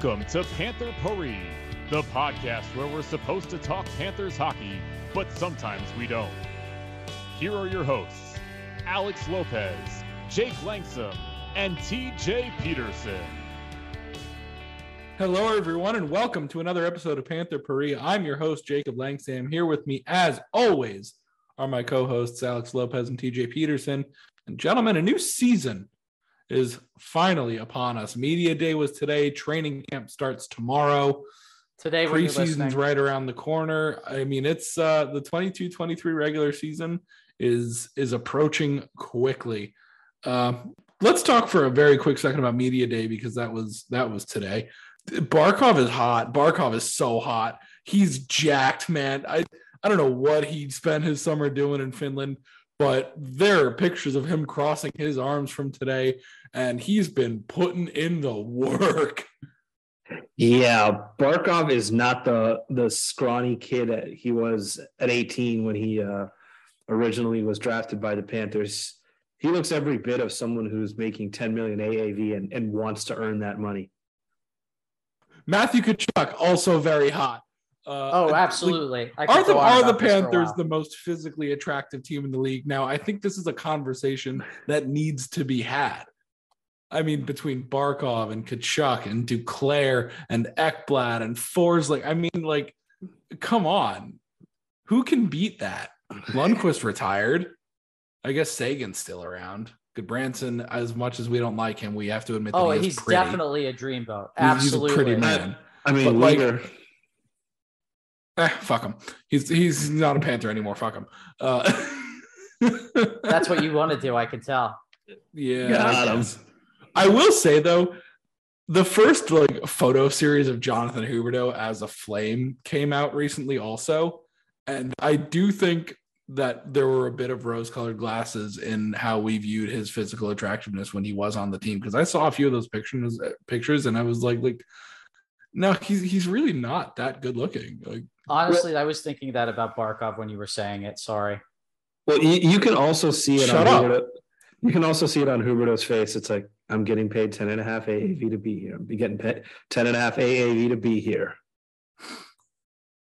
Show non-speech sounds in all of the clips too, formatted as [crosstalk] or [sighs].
Welcome to Panther Puri, the podcast where we're supposed to talk Panthers hockey, but sometimes we don't. Here are your hosts, Alex Lopez, Jake Langsam, and TJ Peterson. Hello, everyone, and welcome to another episode of Panther Puri. I'm your host, Jacob Langsam. Here with me, as always, are my co hosts, Alex Lopez and TJ Peterson. And, gentlemen, a new season is finally upon us. Media day was today, training camp starts tomorrow. Today, Preseason's right around the corner. I mean, it's uh, the 22 23 regular season is is approaching quickly. Uh, let's talk for a very quick second about media day because that was that was today. Barkov is hot. Barkov is so hot. He's jacked, man. I I don't know what he spent his summer doing in Finland, but there are pictures of him crossing his arms from today, and he's been putting in the work. Yeah, Barkov is not the the scrawny kid that he was at 18 when he uh, originally was drafted by the Panthers. He looks every bit of someone who's making 10 million AAV and, and wants to earn that money. Matthew Tkachuk also very hot. Uh, Oh, absolutely. I Are the are the about this for a Panthers the most physically attractive team in the league? Now, I think this is a conversation that needs to be had. I mean, between Barkov and Tkachuk and Duclair and Ekblad and Forsling. I mean, like, come on. Who can beat that? Lundqvist retired. I guess Sagan's still around. Gudbranson, as much as we don't like him, we have to admit that Oh, he is he's pretty. definitely a dreamboat. Absolutely. He's a pretty man. I mean, But, like- Eh, fuck him. He's he's not a Panther anymore. Fuck him. Uh, [laughs] That's what you want to do. I can tell. Yeah, Got I, him. Guess. I will say though, the first like photo series of Jonathan Huberdeau as a flame came out recently, also, and I do think that there were a bit of rose-colored glasses in how we viewed his physical attractiveness when he was on the team because I saw a few of those pictures uh, pictures and I was like, like, no, he's he's really not that good looking. Like, Honestly, I was thinking that about Barkov when you were saying it. Sorry. well, you, you can also see it Shut on up. Huberdeau. You can also see it on Huberdeau's face. It's like, I'm getting paid 10 and a half AAV to be here. I'm getting paid 10 and a half AAV to be here.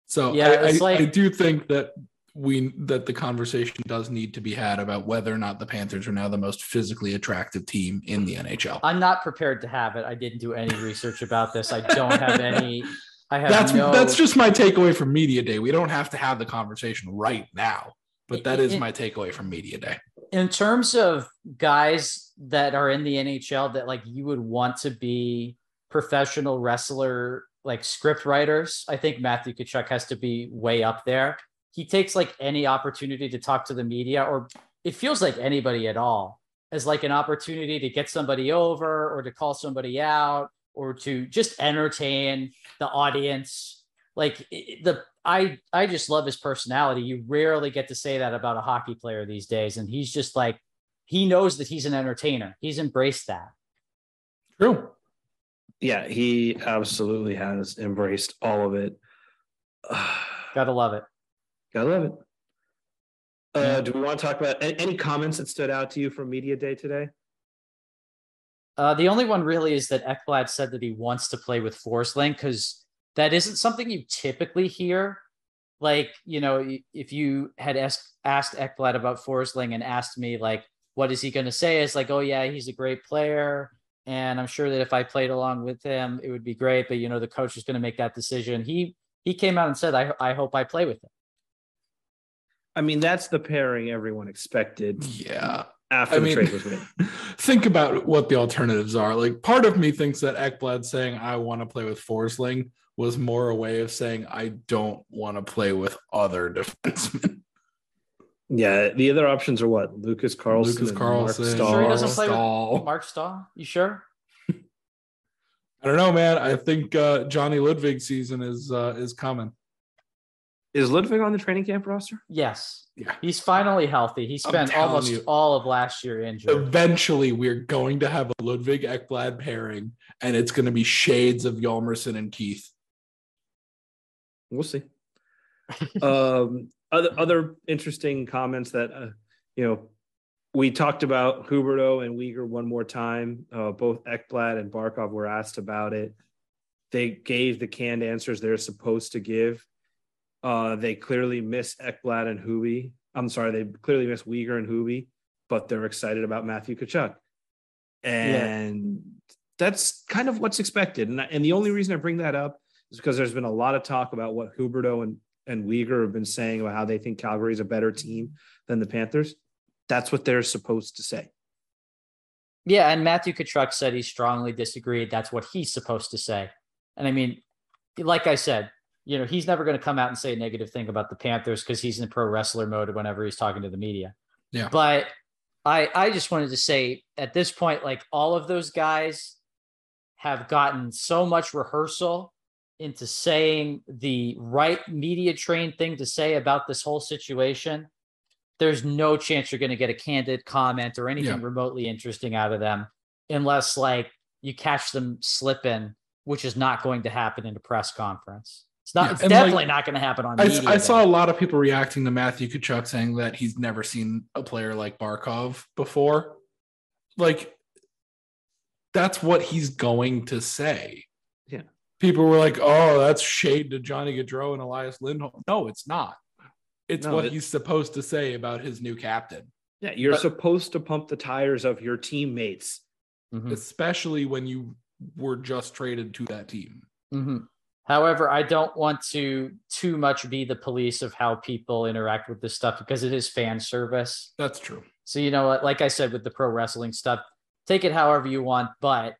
So Yeah, I, I, I do think that we that the conversation does need to be had about whether or not the Panthers are now the most physically attractive team in the NHL. I'm not prepared to have it. I didn't do any research about this. I don't have any. I have That's no. that's just my takeaway from media day. We don't have to have the conversation right now, but that is my takeaway from media day. in terms of guys that are in the NHL that like you would want to be professional wrestler like script writers, I think Matthew Tkachuk has to be way up there. He takes like any opportunity to talk to the media, or it feels like anybody at all, as like an opportunity to get somebody over or to call somebody out or to just entertain the audience. Like the I I just love his personality. You rarely get to say that about a hockey player these days, and he's just like he knows that he's an entertainer. He's embraced that. True. Yeah, he absolutely has embraced all of it. [sighs] Gotta love it. Gotta love it. Uh, Yeah. Do we want to talk about any comments that stood out to you from Media Day today? Uh, the only one really is that Ekblad said that he wants to play with Forsling because that isn't something you typically hear. Like, you know, if you had asked, asked Ekblad about Forsling and asked me, like, what is he going to say? It's like, oh, yeah, he's a great player. And I'm sure that if I played along with him, it would be great. But, you know, the coach is going to make that decision. He, he came out and said, I, I hope I play with him. I mean, that's the pairing everyone expected Yeah. after I the mean, trade was made. [laughs] think about what the alternatives are. Like, part of me thinks that Ekblad saying I want to play with Forsling was more a way of saying I don't want to play with other [laughs] defensemen. Yeah, the other options are what? Lucas Carlsson, Lucas and Carlson, Mark You sure he Staal. doesn't play with Staal. Mark Staal? You sure? [laughs] I don't know, man. I think uh, Johnny Ludvig season is uh, is coming. Is Ludvig on the training camp roster? Yes. Yeah. He's finally healthy. He spent almost you. all of last year injured. Eventually, we're going to have a Ludvig Ekblad pairing, and it's going to be shades of Hjalmarsson and Keith. We'll see. [laughs] um, other other interesting comments that uh, you know we talked about Huberdeau and Weegar one more time. Uh, both Ekblad and Barkov were asked about it. They gave the canned answers they're supposed to give. Uh, they clearly miss Ekblad and Hubi. I'm sorry, they clearly miss Weegar and Hubi, but they're excited about Matthew Tkachuk. And that's kind of what's expected. And, and the only reason I bring that up is because there's been a lot of talk about what Huberdeau and, and Weegar have been saying about how they think Calgary is a better team than the Panthers. That's what they're supposed to say. Yeah, and Matthew Tkachuk said he strongly disagreed. That's what he's supposed to say. And I mean, like I said, you know, he's never going to come out and say a negative thing about the Panthers because he's in pro wrestler mode whenever he's talking to the media. Yeah. But I I just wanted to say at this point, like all of those guys have gotten so much rehearsal into saying the right media trained thing to say about this whole situation. There's no chance you're going to get a candid comment or anything Yeah. remotely interesting out of them unless like you catch them slipping, which is not going to happen in a press conference. It's not. Yeah, it's and, like, definitely not going to happen on. I, I saw a lot of people reacting to Matthew Tkachuk saying that he's never seen a player like Barkov before. Like, that's what he's going to say. Yeah. People were like, oh, that's shade to Johnny Gaudreau and Elias Lindholm. No, it's not. It's No, what it- he's supposed to say about his new captain, Yeah, you're But- supposed to pump the tires of your teammates. Mhm. especially when you were just traded to that team. Mhm. However, I don't want to too much be the police of how people interact with this stuff because it is fan service. That's true. So you know what, like I said with the pro wrestling stuff, take it however you want, but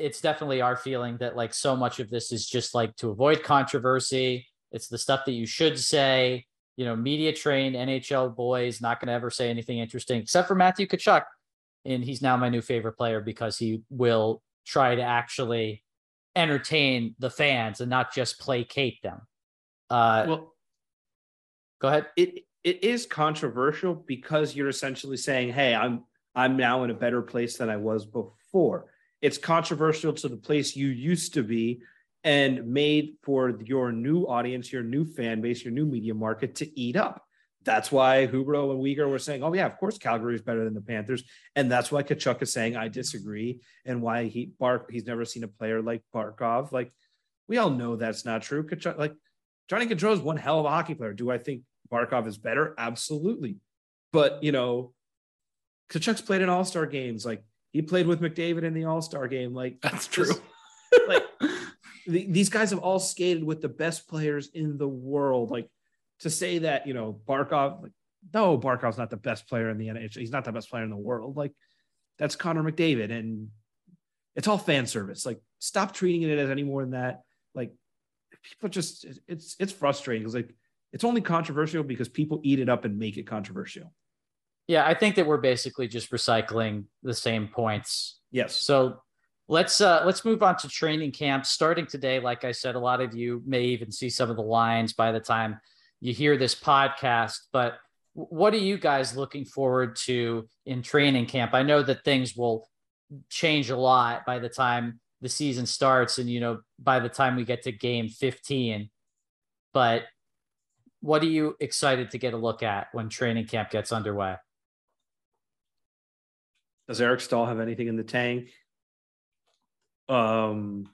it's definitely our feeling that like so much of this is just like to avoid controversy. It's the stuff that you should say. You know, media trained NHL boys not going to ever say anything interesting except for Matthew Tkachuk, and he's now my new favorite player because he will try to actually entertain the fans and not just placate them. Uh, Well, go ahead. it it is controversial because you're essentially saying, "Hey, I'm I'm now in a better place than I was before." It's controversial to the place you used to be and made for your new audience, your new fan base, your new media market to eat up. That's why Hubro and Weegar were saying, "Oh yeah, of course Calgary is better than the Panthers," and that's why Tkachuk is saying, "I disagree," and why he Bark he's never seen a player like Barkov. Like we all know that's not true. Tkachuk, like Johnny Gaudreau is one hell of a hockey player. Do I think Barkov is better? Absolutely. But, you know, Tkachuk's played in all star games. Like he played with McDavid in the all star game. Like, [laughs] That's true. like [laughs] the, these guys have all skated with the best players in the world. Like to say that, you know, Barkov, like, no, Barkov's not the best player in the NHL. He's not the best player in the world. Like that's Connor McDavid. And it's all fan service. Like stop treating it as any more than that. Like people just, it's, it's frustrating because like, it's only controversial because people eat it up and make it controversial. Yeah, I think that we're basically just recycling the same points Yes. So let's uh let's move on to training camp starting today. Like I said, a lot of you may even see some of the lines by the time you hear this podcast. But what are you guys looking forward to in training camp? I know that things will change a lot by the time the season starts, and you know by the time we get to game 15. But what are you excited to get a look at when training camp gets underway? Does Eric Staal have anything in the tank? Um,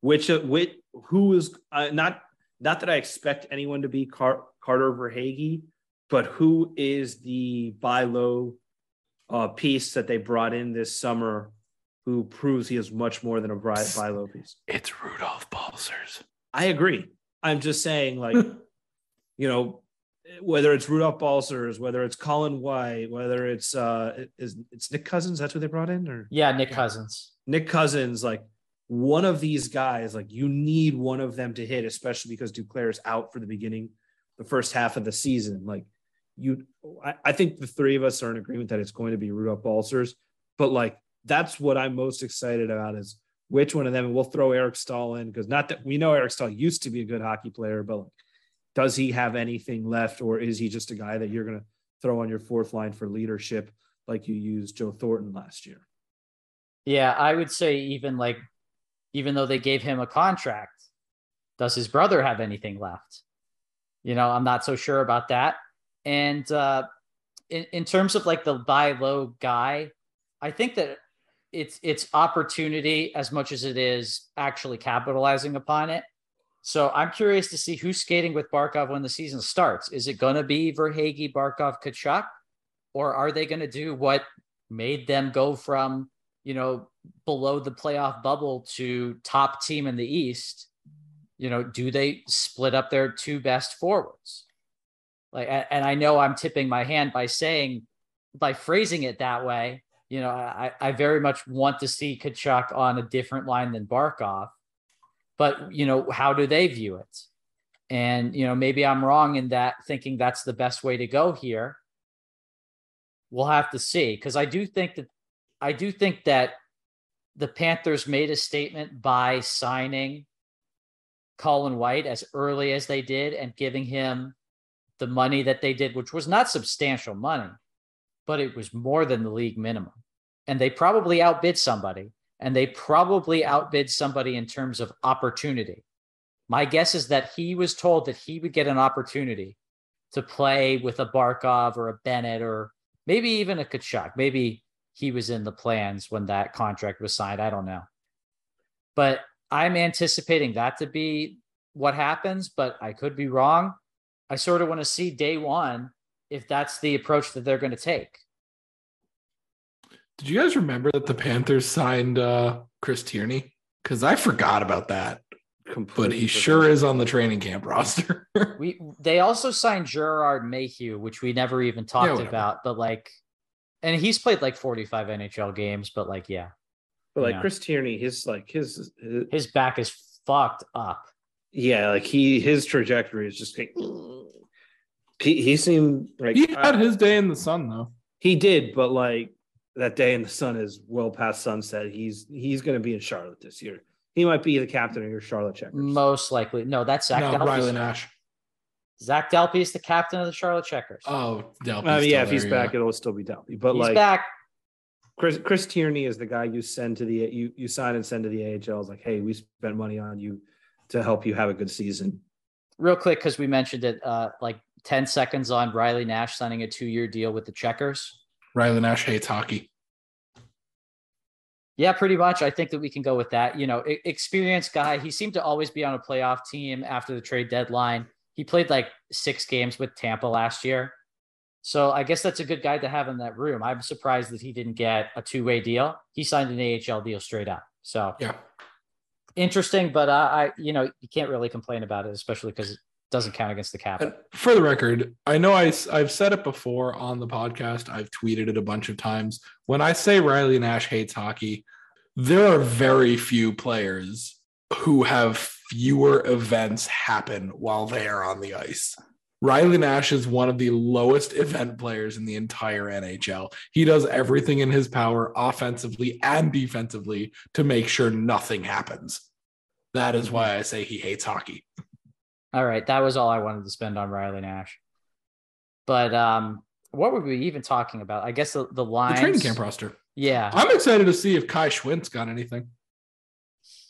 which which who is uh, not not that I expect anyone to be Car- Carter Verhaeghe, but who is the buy low uh, piece that they brought in this summer, who proves he is much more than a buy, buy low piece? It's Rudolph Balcers. I agree. I'm just saying, like, [laughs] you know, whether it's Rudolph Balcers, whether it's Colin White, whether it's uh is it's Nick Cousins, that's who they brought in, or Yeah, Nick. Cousins. Nick Cousins, like one of these guys, like you need one of them to hit, especially because Duclair is out for the beginning, the first half of the season. Like you, I, I think the three of us are in agreement that it's going to be Rudolph Balcers, but like that's what I'm most excited about is which one of them. And We'll throw Eric Staal in because not that we know Eric Staal used to be a good hockey player, but like, does he have anything left, or is he just a guy that you're going to throw on your fourth line for leadership, like you used Joe Thornton last year? Yeah, I would say even like, even though they gave him a contract, does his brother have anything left? You know, I'm not so sure about that. And uh, in, in terms of like the buy low guy, I think that it's it's opportunity as much as it is actually capitalizing upon it. So I'm curious to see who's skating with Barkov when the season starts. Is it going to be Verhaeghe, Barkov, Tkachuk, or are they going to do what made them go from you know below the playoff bubble to top team in the East? You know, do they split up their two best forwards? Like, and I know I'm tipping my hand by saying, by phrasing it that way, you know, I, I very much want to see Tkachuk on a different line than Barkov. But, you know, how do they view it? And, you know, maybe I'm wrong in that thinking that's the best way to go here. We'll have to see. Because I do think that I do think that the Panthers made a statement by signing Colin White as early as they did and giving him the money that they did, which was not substantial money, but it was more than the league minimum. And they probably outbid somebody, and they probably outbid somebody in terms of opportunity. My guess is that he was told that he would get an opportunity to play with a Barkov or a Bennett or maybe even a Tkachuk. Maybe he was in the plans when that contract was signed. I don't know. But I'm anticipating that to be what happens, but I could be wrong. I sort of want to see day one if that's the approach that they're going to take. Did you guys remember that the Panthers signed uh, Chris Tierney? Because I forgot about that. Completely but he sure is on the training camp roster. [laughs] we they also signed Gerald Mayhew, which we never even talked yeah, about. But like, and he's played like 45 NHL games, but like, yeah. But like Chris Tierney, his like his, his his back is fucked up. Yeah, like he his trajectory is just like [sniffs] he, he seemed like he had uh, his day in the sun though. He did, but like that day in the sun is well past sunset. He's he's going to be in Charlotte this year. He might be the captain of your Charlotte Checkers. Most likely, no. That's Zach. No, Riley Nash. Zach Dalpe is the captain of the Charlotte Checkers. Oh, Dalpe. I mean, yeah, if he's back, it'll still be Dalpe. But he's like back. Chris Chris Tierney is the guy you send to the you you sign and send to the AHL. Is like, hey, we spent money on you to help you have a good season. Real quick, because we mentioned it, uh, like 10 seconds on Riley Nash signing a two year deal with the Checkers. Riley Nash hates hockey. Yeah, pretty much. I think that we can go with that. You know, experienced guy. He seemed to always be on a playoff team after the trade deadline. He played like six games with Tampa last year. So I guess that's a good guy to have in that room. I'm surprised that he didn't get a two way deal. He signed an AHL deal straight up. So yeah, interesting, but uh, I, you know, you can't really complain about it, especially because doesn't count against the cap. For the record, I know I, I've said it before on the podcast. I've tweeted it a bunch of times. When I say Riley Nash hates hockey, there are very few players who have fewer events happen while they are on the ice. Riley Nash is one of the lowest event players in the entire NHL. He does everything in his power, offensively and defensively, to make sure nothing happens. That is why I say he hates hockey. All right, that was all I wanted to spend on Riley Nash. But um, what were we even talking about? I guess the the lines, the training camp roster. Yeah, I'm excited to see if Kai Schwindt got anything.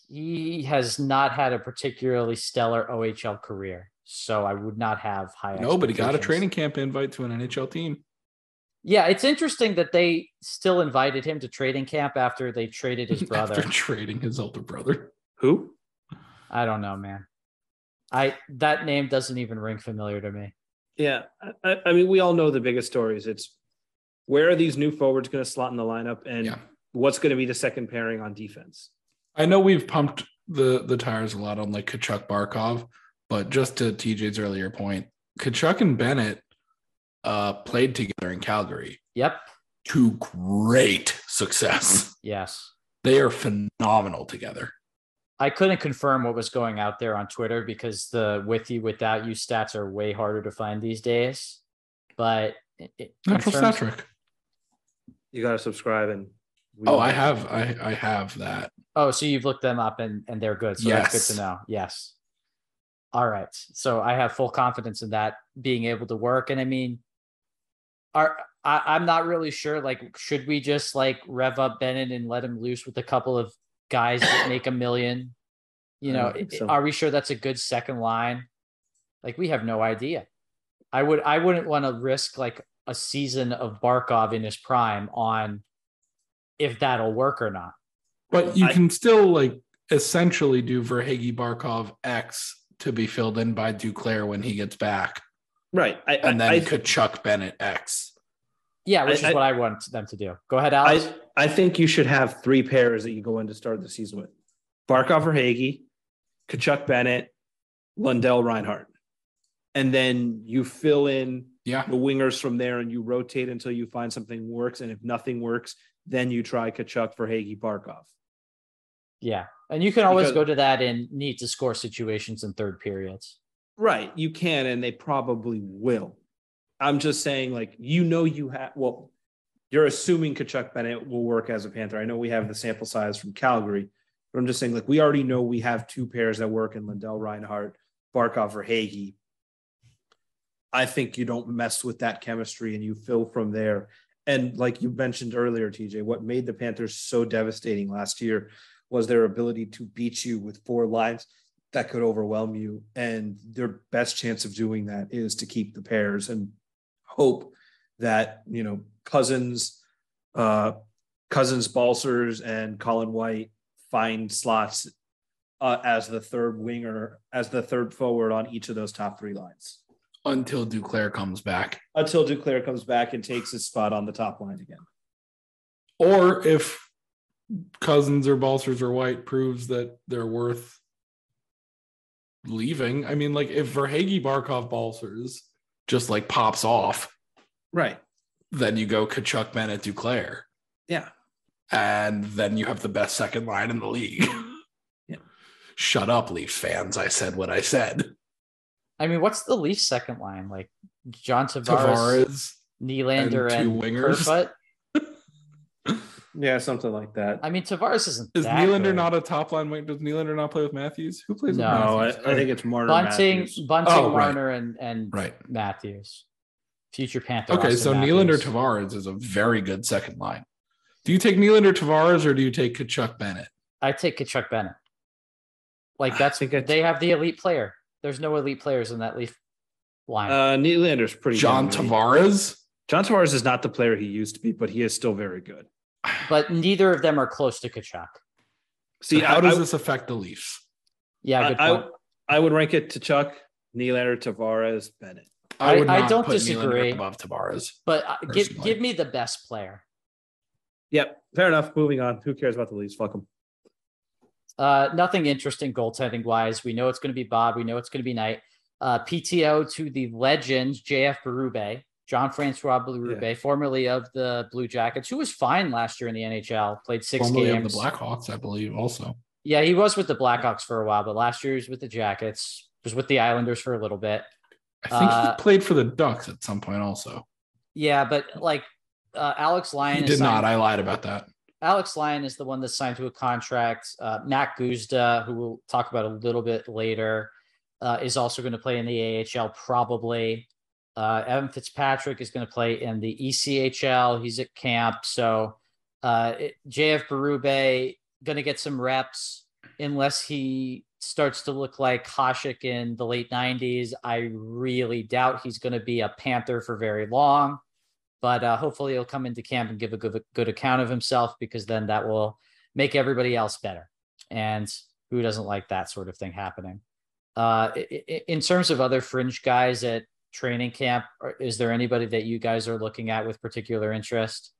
He has not had a particularly stellar OHL career. So I would not have high. Nobody got a training camp invite to an NHL team. Yeah, it's interesting that they still invited him to training camp after they traded his [laughs] brother. after trading his older brother. Who? I don't know, man. I that name doesn't even ring familiar to me. Yeah, I, I mean, we all know the biggest stories. It's where are these new forwards going to slot in the lineup, and yeah. what's going to be the second pairing on defense? I know we've pumped the the tires a lot on like Tkachuk Barkov, but just to TJ's earlier point, Tkachuk and Bennett uh, played together in Calgary. Yep. To great success. Yes. They are phenomenal together. I couldn't confirm what was going out there on Twitter because the with you without you stats are way harder to find these days. But it, natural stat trick. You got to subscribe and We- Oh, I have I I have that. Oh, so you've looked them up and and they're good. So that's Yes. good to know. Yes. All right. So I have full confidence in that being able to work. And I mean, are I, I'm not really sure. Like, should we just like rev up Bennett and let him loose with a couple of guys that make a million? You know, so. are we sure that's a good second line? Like, we have no idea. I would I wouldn't want to risk like a season of Barkov in his prime on if that'll work or not. But you I- can still like essentially do Verhaeghe Barkov X to be filled in by Duclair when he gets back, right. I, and then I, Tkachuk Bennett X. Yeah, which I- is what I want them to do. Go ahead, Alex. I, I think you should have three pairs that you go in to start the season with Barkov or Hagee, Tkachuk Bennett, Lundell Reinhart. And then you fill in Yeah, the wingers from there and you rotate until you find something works. And if nothing works, then you try Tkachuk for Hagee Barkov. Yeah. And you can always Because- go to that in need to score situations in third periods. Right. You can, and they probably will. I'm just saying, like, you know, you have, well, you're assuming Tkachuk Bennett will work as a Panther. I know we have the sample size from Calgary, but I'm just saying, like, we already know we have two pairs that work in Lundell Reinhart, Barkov, Verhaeghe. I think you don't mess with that chemistry and you fill from there. And like you mentioned earlier, TJ, what made the Panthers so devastating last year was their ability to beat you with four lines that could overwhelm you. And their best chance of doing that is to keep the pairs and hope that, you know, Cousins, uh, Cousins, Balcers, and Colin White find slots uh, as the third winger, as the third forward on each of those top three lines until Duclair comes back, until Duclair comes back and takes his spot on the top line again. or if Cousins or Balcers or White proves that they're worth leaving. I mean, like if Verhaeghe Barkov Balcers just like pops off, Right. Then you go Tkachuk Bennett Duclair. Yeah. and then you have the best second line in the league. Yeah. [laughs] [laughs] Shut up, Leafs fans. I said what I said. I mean, what's the Leafs second line? Like John Tavares, Tavares. Nylander, and and, two wingers. Kerfoot. [laughs] Yeah, something like that. I mean, Tavares isn't Is that Nylander good. not a top line wing? Does Nylander not play with Matthews? Who plays No, with no, I, I think it's Marner. Bunting, Matthews. Bunting, Oh, right. And and right. Matthews. Future Panther. Okay, Austin so Nylander Tavares is a very good second line. Do you take Nylander Tavares or do you take Tkachuk Bennett? I take Tkachuk Bennett. Like that's think it's- they have the elite player. There's no elite players in that Leaf line. Uh, Nylander's pretty. John damn elite. Tavares? John Tavares is not the player he used to be, but he is still very good. but neither of them are close to Tkachuk. See, how I, does I, this affect the Leafs? Yeah, good I, point. I, I would rank it Tkachuk, Nylander, Tavares, Bennett. I- would I not don't put Nylander disagree. above Tavares. but uh, give give me the best player. Yep, fair enough. Moving on. Who cares about the Leafs? Fuck them. Uh, nothing interesting goaltending wise. We know it's going to be Bob. We know it's going to be Knight. Uh, PTO to the legends, JF Berube, John Francois Berube, formerly of the Blue Jackets, who was fine last year in the NHL, played six Formerly of games. the Blackhawks, I believe, also. Yeah, he was with the Blackhawks for a while, but last year he was with the Jackets, was with the Islanders for a little bit. I think Uh, he played for the Ducks at some point also. Yeah, but like uh, Alex Lyon He did not. I lied about that. Alex Lyon is the one that signed to a contract. Uh, Mack Guzda, who we'll talk about a little bit later, uh, is also going to play in the AHL probably. Uh, Evan Fitzpatrick is going to play in the ECHL. He's at camp. So uh, it- JF Berube going to get some reps unless he starts to look like Hasek in the late 90s. I really doubt he's going to be a Panther for very long but uh, hopefully he'll come into camp and give a good, good account of himself because then that will make everybody else better. And who doesn't like that sort of thing happening? Uh, in terms of other fringe guys at training camp, is there anybody that you guys are looking at with particular interest?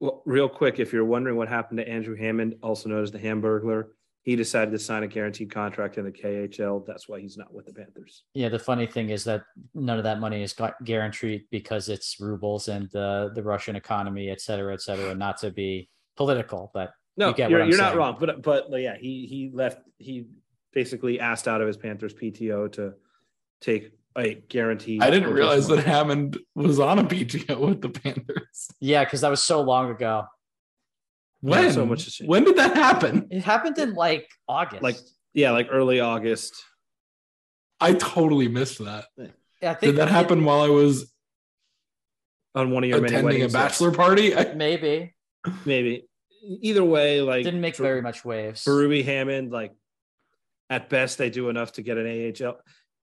Well, real quick, if you're wondering what happened to Andrew Hammond, also known as the Hamburglar, he decided to sign a guaranteed contract in the KHL. That's why he's not with the Panthers. Yeah, the funny thing is that none of that money is guaranteed because it's rubles and uh, the Russian economy, et cetera, et cetera. Not to be political, but No, You get you're, what I'm you're not wrong, but but yeah, he he left. He basically asked out of his Panthers PTO to take a guaranteed. I didn't realize that. Hammond was on a PTO with the Panthers. yeah, because that was so long ago. When? so much has changed. when did that happen? It happened in like August. Like yeah, like early August. I totally missed that. I think Did that happen while I was on one of your many attending a weddings, bachelor party? I, [laughs] Maybe maybe. Either way, like didn't make very much waves. Berube Hammond, like at best they do enough to get an AHL.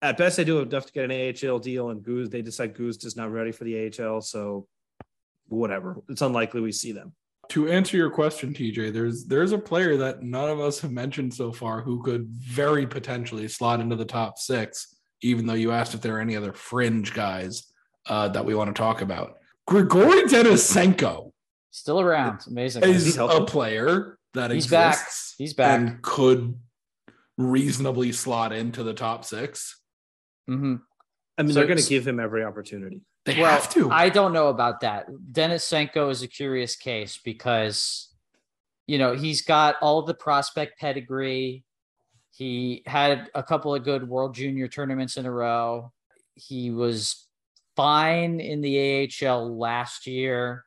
At best they do enough to get an AHL deal, and Goose they decide Goose is not ready for the AHL, so whatever. It's unlikely we see them. To answer your question, TJ, there's there's a player that none of us have mentioned so far who could very potentially slot into the top six, even though you asked if there are any other fringe guys uh, that we want to talk about. Grigory Denisenko Still around. Amazing. is a player that He's back. He's back. and could reasonably slot into the top six. hmm I mean, So they're going to give him every opportunity. They Well, have to. I don't know about that. Dennis Denisenko is a curious case because, you know, he's got all the prospect pedigree. He had a couple of good World Junior tournaments in a row. He was fine in the AHL last year.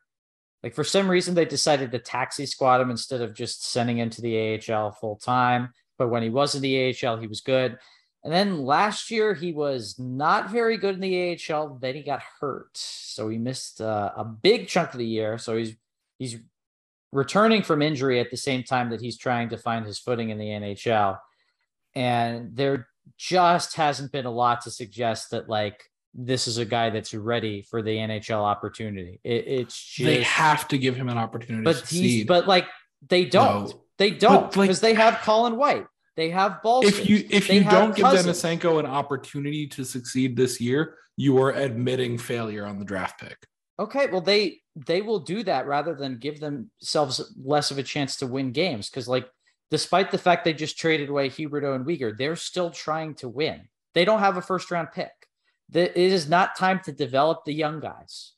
Like for some reason, they decided to taxi squad him instead of just sending him to the AHL full time. But when he was in the AHL, he was good. And then last year he was not very good in the AHL. Then he got hurt, so he missed uh, a big chunk of the year. So he's he's returning from injury at the same time that he's trying to find his footing in the NHL. And there just hasn't been a lot to suggest that like this is a guy that's ready for the NHL opportunity. It, it's just they have to give him an opportunity to but he's but like they don't. No. They don't like- because they have Colin White. They have Balls. if you if They you don't give Cousins. Denisenko an opportunity to succeed this year, you are admitting failure on the draft pick. Okay, well they they will do that rather than give themselves less of a chance to win games because like despite the fact they just traded away Huberdeau and Weegar, they're still trying to win. They don't have a first round pick. The- It is not time to develop the young guys.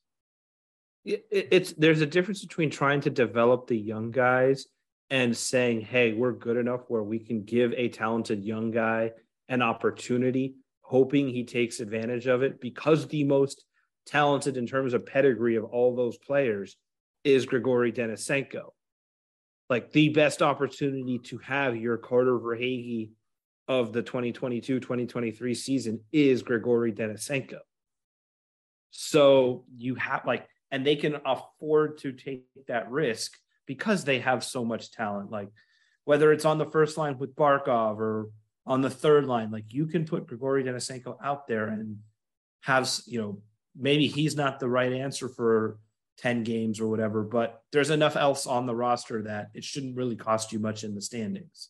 It- it- it's there's a difference between trying to develop the young guys and saying, "Hey, we're good enough where we can give a talented young guy an opportunity, hoping he takes advantage of it." Because the most talented in terms of pedigree of all those players is Grigory Denisenko. Like the best opportunity to have your Carter Verhaeghe of the 2022-2023 season is Grigory Denisenko. So you have like, and they can afford to take that risk because they have so much talent. Like whether it's on the first line with Barkov or on the third line, like you can put Grigory Denisenko out there and have, you know, maybe he's not the right answer for 10 games or whatever, but there's enough else on the roster that it shouldn't really cost you much in the standings.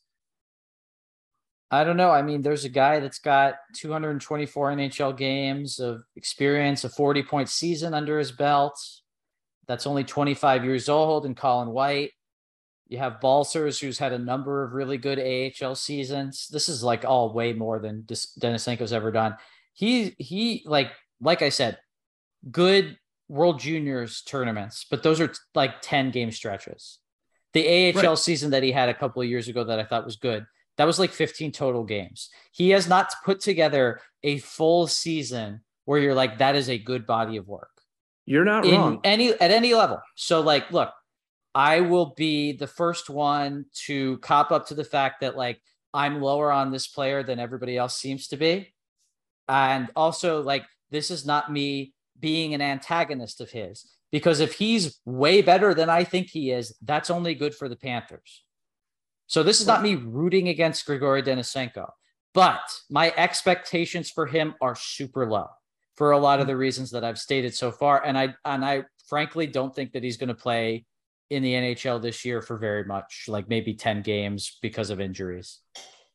I don't know. I mean, there's a guy that's got 224 NHL games of experience, a 40 point season under his belt. That's only 25 years old, and Colin White. You have Balcers, who's had a number of really good AHL seasons. This is like all way more than Denisenko's ever done. He he like like I said, good World Juniors tournaments, but those are t- like 10 game stretches. The AHL Right. season that he had a couple of years ago that I thought was good that was like 15 total games. He has not put together a full season where you're like, that is a good body of work You're not in wrong. any at any level. So, like, look, I will be the first one to cop up to the fact that like I'm lower on this player than everybody else seems to be. And also, like, this is not me being an antagonist of his because if he's way better than I think he is, that's only good for the Panthers. So this is not me rooting against Grigory Denisenko, but my expectations for him are super low for a lot of mm. the reasons that I've stated so far. And I and I frankly don't think that he's going to play in the NHL this year for very much, like maybe 10 games because of injuries.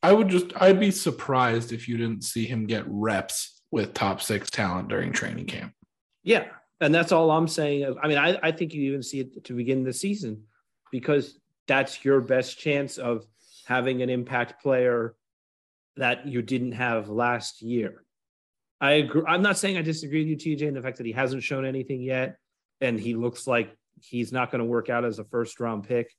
I would just I'd be surprised if you didn't see him get reps with top six talent during training camp. Yeah. And that's all I'm saying. I mean, I, I think you even see it to begin the season because that's your best chance of having an impact player that you didn't have last year. I agree. I'm not saying I disagree with you, TJ, in the fact that he hasn't shown anything yet and he looks like he's not going to work out as a first round pick,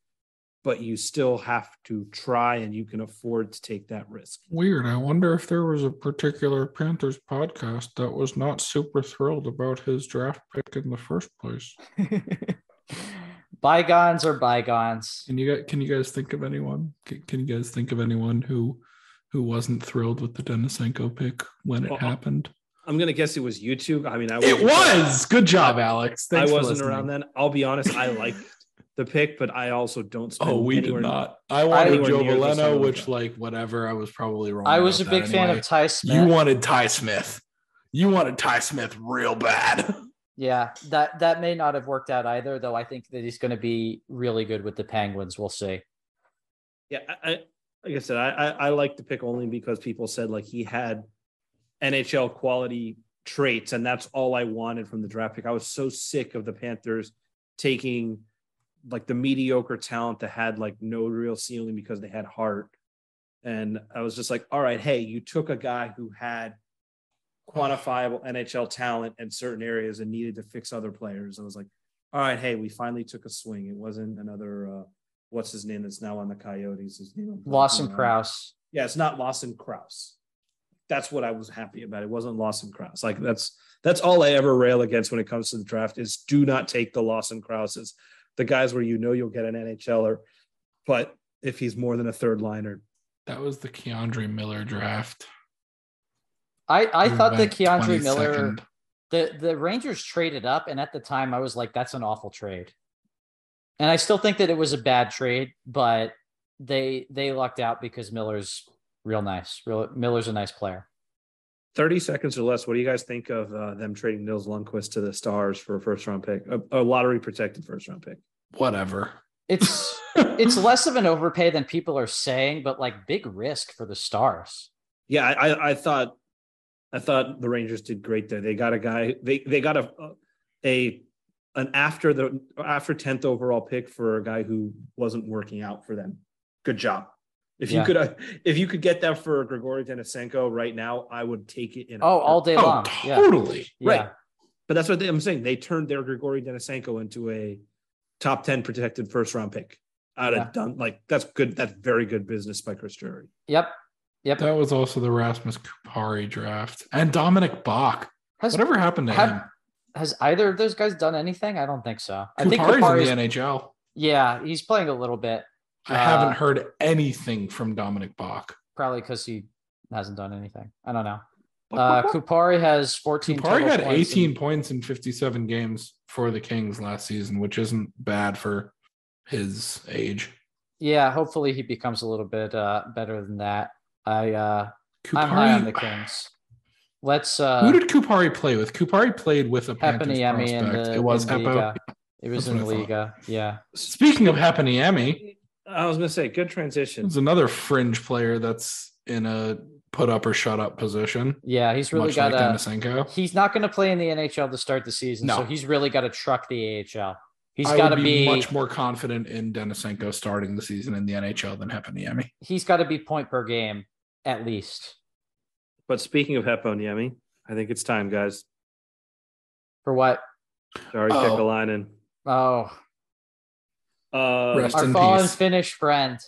but you still have to try and you can afford to take that risk. Weird. I wonder if there was a particular Panthers podcast that was not super thrilled about his draft pick in the first place. [laughs] bygones are bygones. Can you guys can you guys think of anyone? Can, can you guys think of anyone who who wasn't thrilled with the Denisenko pick when it Well, happened? I'm gonna guess it was YouTube. I mean, I It was. Good job, Alex. I Thanks for wasn't listening. around then. I'll be honest. I liked the pick, but I also don't. Spend Oh, we did not. I wanted Anywhere Joe near Veleno, which like whatever. I was probably wrong. I was a big that fan anyway. of Ty Smith. You wanted Ty Smith. You wanted Ty Smith real bad. yeah, that that may not have worked out either, though. I think that he's going to be really good with the Penguins. We'll see. Yeah, I, I like I said, I, I I like the pick only because people said like he had NHL quality traits, and that's all I wanted from the draft pick. I was so sick of the Panthers taking like the mediocre talent that had like no real ceiling because they had heart. And I was just like, all right, hey, you took a guy who had quantifiable NHL talent in certain areas and needed to fix other players. I was like, all right, hey, we finally took a swing. It wasn't another uh what's his name that's now on the Coyotes. His name I'm blanking Lawson on. Crouse. Yeah, it's not Lawson Crouse. That's what I was happy about. It wasn't Lawson Crouse. Like that's that's all I ever rail against when it comes to the draft is do not take the Lawson Crouses, the guys where you know you'll get an NHLer, but if he's more than a third liner, That was the K'Andre Miller draft. I I He thought that went K'Andre Miller, the the Rangers traded up, and at the time I was like, that's an awful trade. And I still think that it was a bad trade, but they they lucked out because Miller's real nice. Real Miller's a nice player. 30 seconds or less. What do you guys think of uh, them trading Nils Lundkvist to the Stars for a first round pick, a, a lottery protected first round pick? Whatever. It's [laughs] it's less of an overpay than people are saying, but like big risk for the Stars. Yeah, I, I, I thought, I thought the Rangers did great there. They got a guy. They they got a a an after the after tenth overall pick for a guy who wasn't working out for them. Good job. If you Yeah. could, uh, if you could get that for Grigory Denisenko right now, I would take it in. a Oh, all day Oh, long. Yeah. totally. yeah. Right. But that's what they, I'm saying. They turned their Grigory Denisenko into a top ten protected first round pick. I'd Yeah. have done like that's good. That's very good business by Chris Drury. Yep. Yep. That was also the Rasmus Kupari draft and Dominic Bokk. Has, Whatever happened to have- him? Has either of those guys done anything? I don't think so. I think Kupari's Kupari's, in the NHL. yeah, he's playing a little bit, I Uh, haven't heard anything from Dominic Bokk. probably because he hasn't done anything. I don't know. Uh, Kupari has 14. Kupari total had points 18 in- points in 57 games for the Kings last season, which isn't bad for his age. yeah, hopefully he becomes a little bit uh, better than that. I uh, I'm high on the Kings. Let's. Uh, who did Kupari play with? Kupari played with a Panthers Heponiemi in the it was in Hepo. Liga. It was That's in what Liga. Yeah. Speaking of Heponiemi, I was gonna say good transition. there's another fringe player that's in a put up or shut up position. Yeah, he's really much got like to. Denisenko. He's not going to play in the NHL to start the season, so he's really got to truck the AHL. He's got to be, be. much more confident in Denisenko starting the season in the NHL than Heponiemi. he's got to be point per game at least. But speaking of Heponiemi, I think it's time, guys. For what? Jari Oh. Kekalainen. Oh, Uh, Rest our in fallen peace. Finnish friend.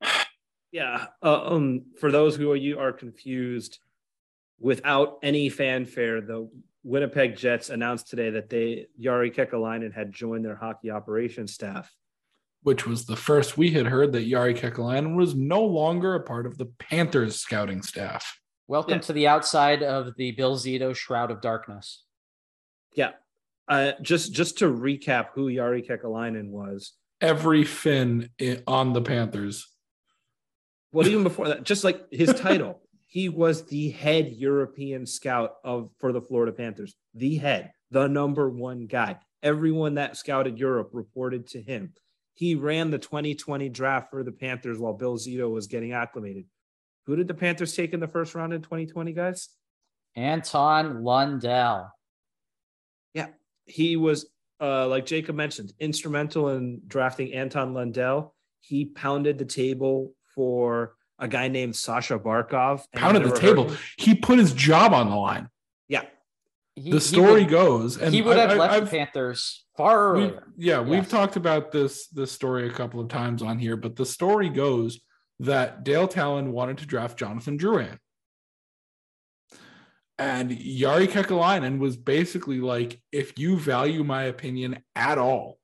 [sighs] yeah. Uh, um, for those who you are confused, without any fanfare, the Winnipeg Jets announced today that they Jari Kekalainen had joined their hockey operations staff. which was the first we had heard that Jari Kekalainen was no longer a part of the Panthers scouting staff. Welcome Yeah. to the outside of the Bill Zito Shroud of Darkness. Yeah. Uh, just just to recap who Jari Kekalainen was. Every Finn i- on the Panthers. Well, even [laughs] before that, just like his title, he was the head European scout of for the Florida Panthers. The head, the number one guy. Everyone that scouted Europe reported to him. He ran the 2020 draft for the Panthers while Bill Zito was getting acclimated. Who did the Panthers take in the first round in 2020, guys? Anton Lundell. Yeah, he was, uh, like Jacob mentioned, instrumental in drafting Anton Lundell. He pounded the table for a guy named Sasha Barkov. Pounded the table. him. He put his job on the line. Yeah, He- The story would- goes, and he would have I- I- left I've- the Panthers far we- earlier. yeah, we've talked about this this story a couple of times on here, but the story goes that Dale Tallon wanted to draft Jonathan Drouin. And Jari Kekalainen was basically like, if you value my opinion at all,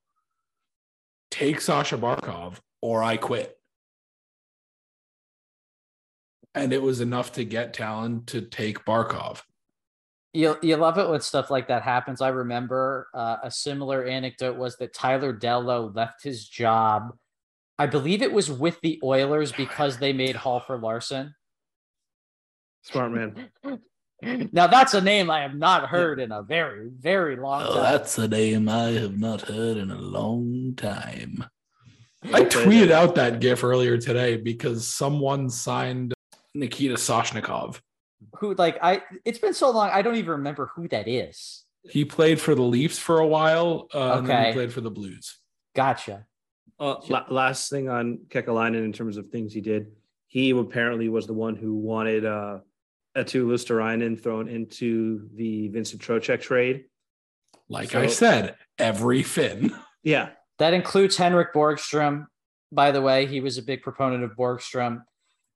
take Sasha Barkov or I quit. And it was enough to get Tallon to take Barkov. You, you love it when stuff like that happens. I remember uh, a similar anecdote was that Tyler Dellow left his job. I believe it was with the Oilers because they made Hall for Larsson. Smart man. [laughs] Now that's a name I have not heard in a very, very long Oh, time. that's a name I have not heard in a long time. I tweeted out that GIF earlier today because someone signed Nikita Soshnikov. Who like I? It's been so long. I don't even remember who that is. He played for the Leafs for a while, uh, and then Okay. he played for the Blues. Gotcha. Uh, la- last thing on Kekalainen in terms of things he did, he apparently was the one who wanted uh, Eetu Luostarinen thrown into the Vincent Trocheck trade. Like So- I said, every Finn. [laughs] Yeah, That includes Henrik Borgstrom. By the way, he was a big proponent of Borgstrom,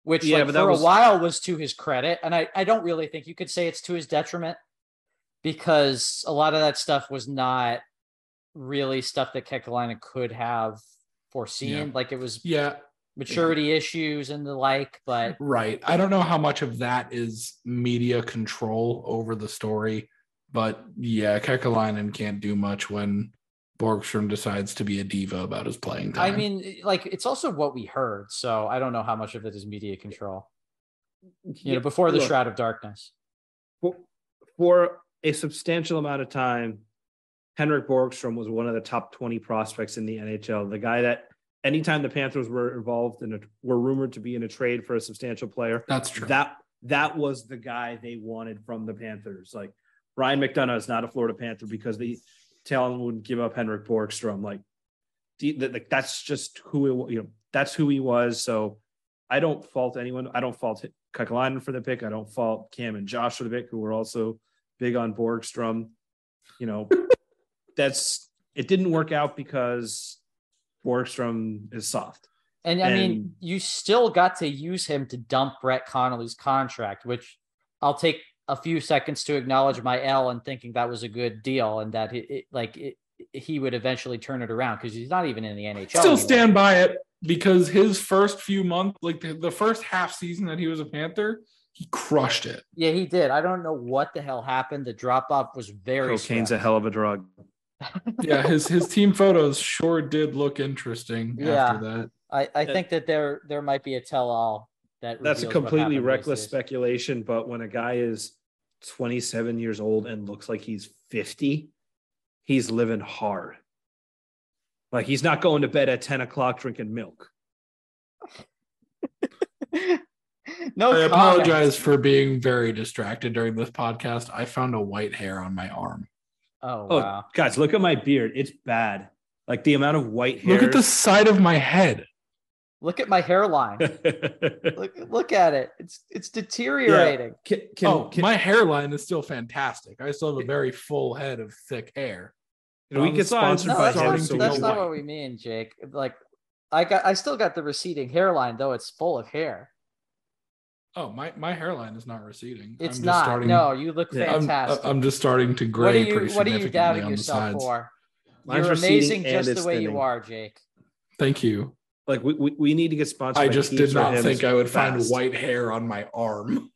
which Yeah, like, for was- a while was to his credit. And I, I don't really think you could say it's to his detriment because a lot of that stuff was not really stuff that Kekalainen could have foreseen. Yeah. Like it was Yeah, maturity issues and the like, but right. I don't know how much of that is media control over the story, but yeah, Kekalainen can't do much when Borgstrom decides to be a diva about his playing time. I mean, like it's also what we heard. So I don't know how much of it is media control. You know, before the Look, Shroud of Darkness. for, for a substantial amount of time, Henrik Borgstrom was one of the top 20 prospects in the NHL. The guy that anytime the Panthers were involved in a were rumored to be in a trade for a substantial player, that's true. that that was the guy they wanted from the Panthers. Like Brian McDonagh is not a Florida Panther because the Tallon wouldn't give up Henrik Borgstrom. Like, the, the, like that's just who it, you know. That's who he was. So I don't fault anyone. I don't fault Kekalainen for the pick. I don't fault Cam and Josh for the pick, who were also big on Borgstrom. You know, [laughs] that's it didn't work out because Borgstrom is soft. And I mean, you still got to use him to dump Brett Connolly's contract, which I'll take a few seconds to acknowledge my L and thinking that was a good deal and that it, it like it, he would eventually turn it around because he's not even in the NHL. Still anymore. stand by it because his first few months, like the, the first half season that he was a Panther, he crushed it. Yeah, he did. I don't know what the hell happened. The drop off was very. Cocaine's a hell of a drug. Yeah, [laughs] his his team photos sure did look interesting Yeah. after that. I, I think that there there might be a tell all that That's a completely reckless these days. speculation, but when a guy is 27 years old and looks like he's 50, he's living hard. Like he's not going to bed at 10 o'clock drinking milk. [laughs] no, I comment. apologize for being very distracted during this podcast. I found a white hair on my arm. Oh Oh, wow. guys, look at my beard. It's bad. Like the amount of white hairs. Look at the side of my head. Look at my hairline. [laughs] look look at it. It's it's deteriorating. can, oh, can- my hairline is still fantastic. I still have a very full head of thick hair. can we get sponsored sponsored No, by that's, not, to Hanson go that's not what we mean, Jake. Like I got I still got the receding hairline though. It's full of hair. Oh, my, my hairline is not receding. It's I'm just not. starting- no, you look Yeah, I'm, fantastic. I'm just starting to what are gray you pretty what are you significantly doubting on the yourself sides. for? Mine's You're amazing just it's the way thinning. you are, Jake. Thank you. Like we, we, we need to get sponsored. I just did not think I would find white hair on my arm.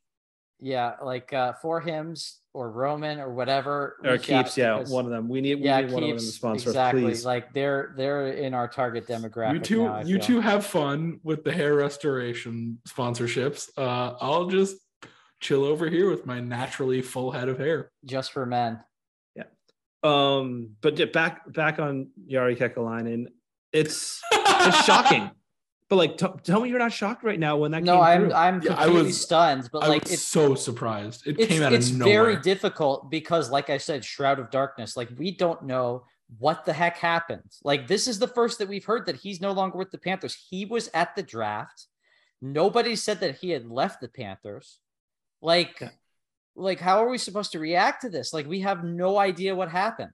Yeah, like uh for Hims or Roman or whatever. Or reach keeps, yeah, because- one of them. We need, we yeah, need one of them to keeps sponsor exactly. please. Like they're they're in our target demographic. you two, now, you feel. two have fun with the hair restoration sponsorships. Uh, I'll just chill over here with my naturally full head of hair. just for men. Yeah. Um, but back back on Jari Kekalainen, it's it's [laughs] shocking. But like, t- tell me you're not shocked right now when that No, came I'm through. I'm Yeah, I completely was- stunned, but I like was it's so surprised. It came out it's of nowhere. very difficult because like I said, Shroud of Darkness, like we don't know what the heck happened. Like this is the first that we've heard that he's no longer with the Panthers. He was at the draft. Nobody said that he had left the Panthers. Like Yeah. like how are we supposed to react to this? Like we have no idea what happened.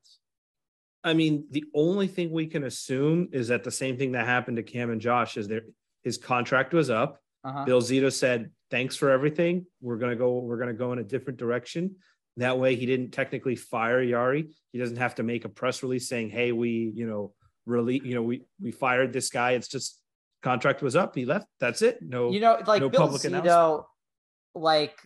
I mean, the only thing we can assume is that the same thing that happened to Cam and Josh is their his contract was up. Uh-huh. Bill Zito said, "Thanks for everything. We're gonna go. We're gonna go in a different direction." That way, he didn't technically fire Jari. He doesn't have to make a press release saying, "Hey, we, you know, really, you know, we we fired this guy. It's just contract was up. He left. That's it. No, You know, like no Bill public Zito, like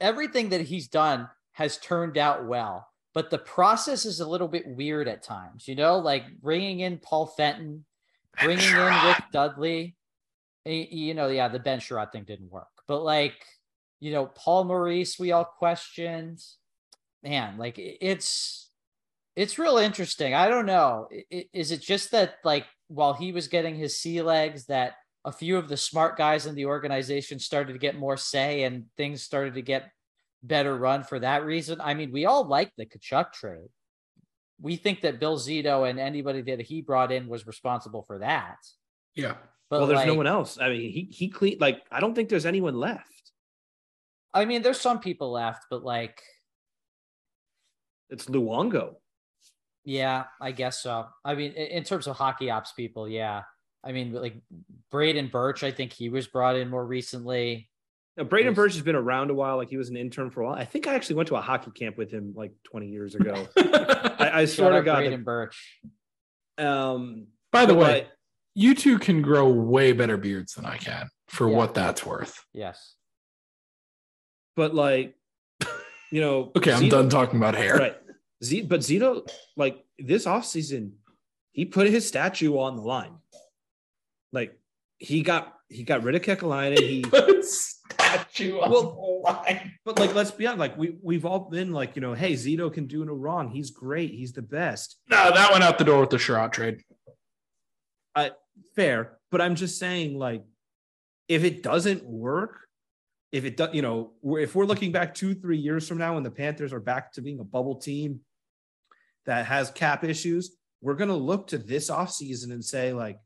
everything that he's done has turned out well, but the process is a little bit weird at times. You know, like bringing in Paul Fenton, bringing in Rick Dudley. You know, yeah, the Ben Chiarot thing didn't work, but like, you know, Paul Maurice, we all questioned. Man, like it's it's real interesting. I don't know. Is it just that like while he was getting his sea legs, that a few of the smart guys in the organization started to get more say and things started to get better run for that reason? I mean, we all like the Tkachuk trade. We think that Bill Zito and anybody that he brought in was responsible for that. Yeah. But well, there's no one else. I mean, he he clean like I don't think there's anyone left. I mean, there's some people left, but like, It's Luongo. yeah, I guess so. I mean, in, in terms of hockey ops people, yeah. I mean, like Braden Birch, I think he was brought in more recently. Now, Braden Yes. Birch has been around a while. Like he was an intern for a while. I think I actually went to a hockey camp with him like 20 years ago. [laughs] I, I sort of got Braden Birch. um By the way, like, you two can grow way better beards than I can for Yeah. what that's worth. Yes. but like [laughs] you know Okay, I'm Zito- done talking about hair. Right. Z but Zito, like this offseason, he put his statue on the line. Like he got he got rid of Kekalainen. He [laughs] Put statue on Well- the line. but like let's be honest, like we we've all been like, you know, hey, Zito can do no wrong. He's great, he's the best. No, that went out the door with the Chiarot trade. Uh, fair. But I'm just saying, like, if it doesn't work, if it does, you know, we're- if we're looking back two, three years from now when the Panthers are back to being a bubble team that has cap issues, we're gonna look to this offseason and say, like,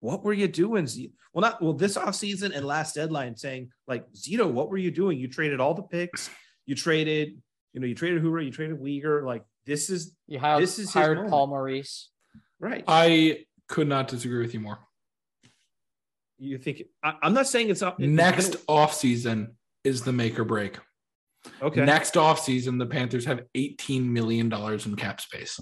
what were you doing? Z-? Well, not well, this offseason and last deadline saying, like, Zito, what were you doing? You traded all the picks, you traded, you know, you traded Hoover, you traded Weegar. Like, this is You hired, This is hired moment. Paul Maurice. right. I could not disagree with you more. you think I, I'm not saying it's up Next off season is the make or break. Okay. Next off season, the Panthers have 18 million dollars in cap space.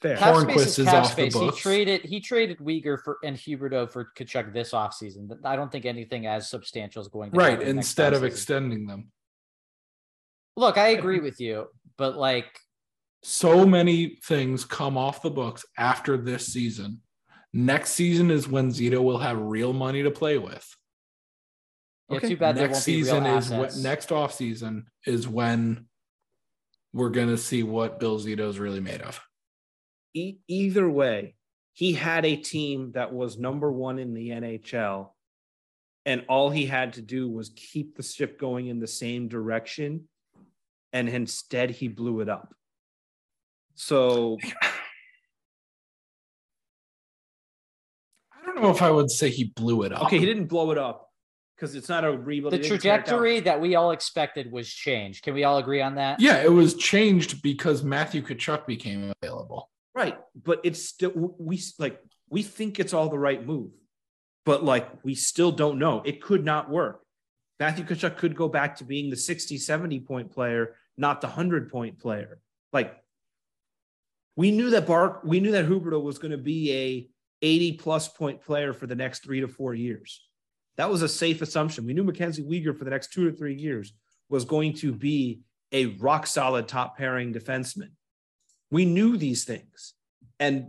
Fair. Cap- Cap Hornqvist space is is cap off the space. He traded he traded Weegar for and Huberdeau for Tkachuk this offseason. I don't think anything as substantial is going to Right. Instead of extending them. Look, I agree with you, but like So many things come off the books after this season. Next season is when Zito will have real money to play with. yeah, Okay. too bad next won't be real season is what next off season is when we're gonna see what Bill Zito's really made of. E- either way, he had a team that was number one in the NHL, and all he had to do was keep the ship going in the same direction, and instead he blew it up. So [sighs] I don't know if I would say he blew it up. okay, he didn't blow it up because it's not a rebuild. the He didn't tear it down. trajectory that we all expected was changed. Can we all agree on that? Yeah, it was changed because Matthew Tkachuk became available. Right, but it's still we like we think it's all the right move, but like we still don't know. It could not work. Matthew Tkachuk could go back to being the 60, 70 point player, not the 100 point player. Like we knew that Bark, we knew that Huberdeau was going to be a 80 plus point player for the next 3 to 4 years. That was a safe assumption. We knew Mackenzie Weegar for the next 2 to 3 years was going to be a rock solid top pairing defenseman. We knew these things. And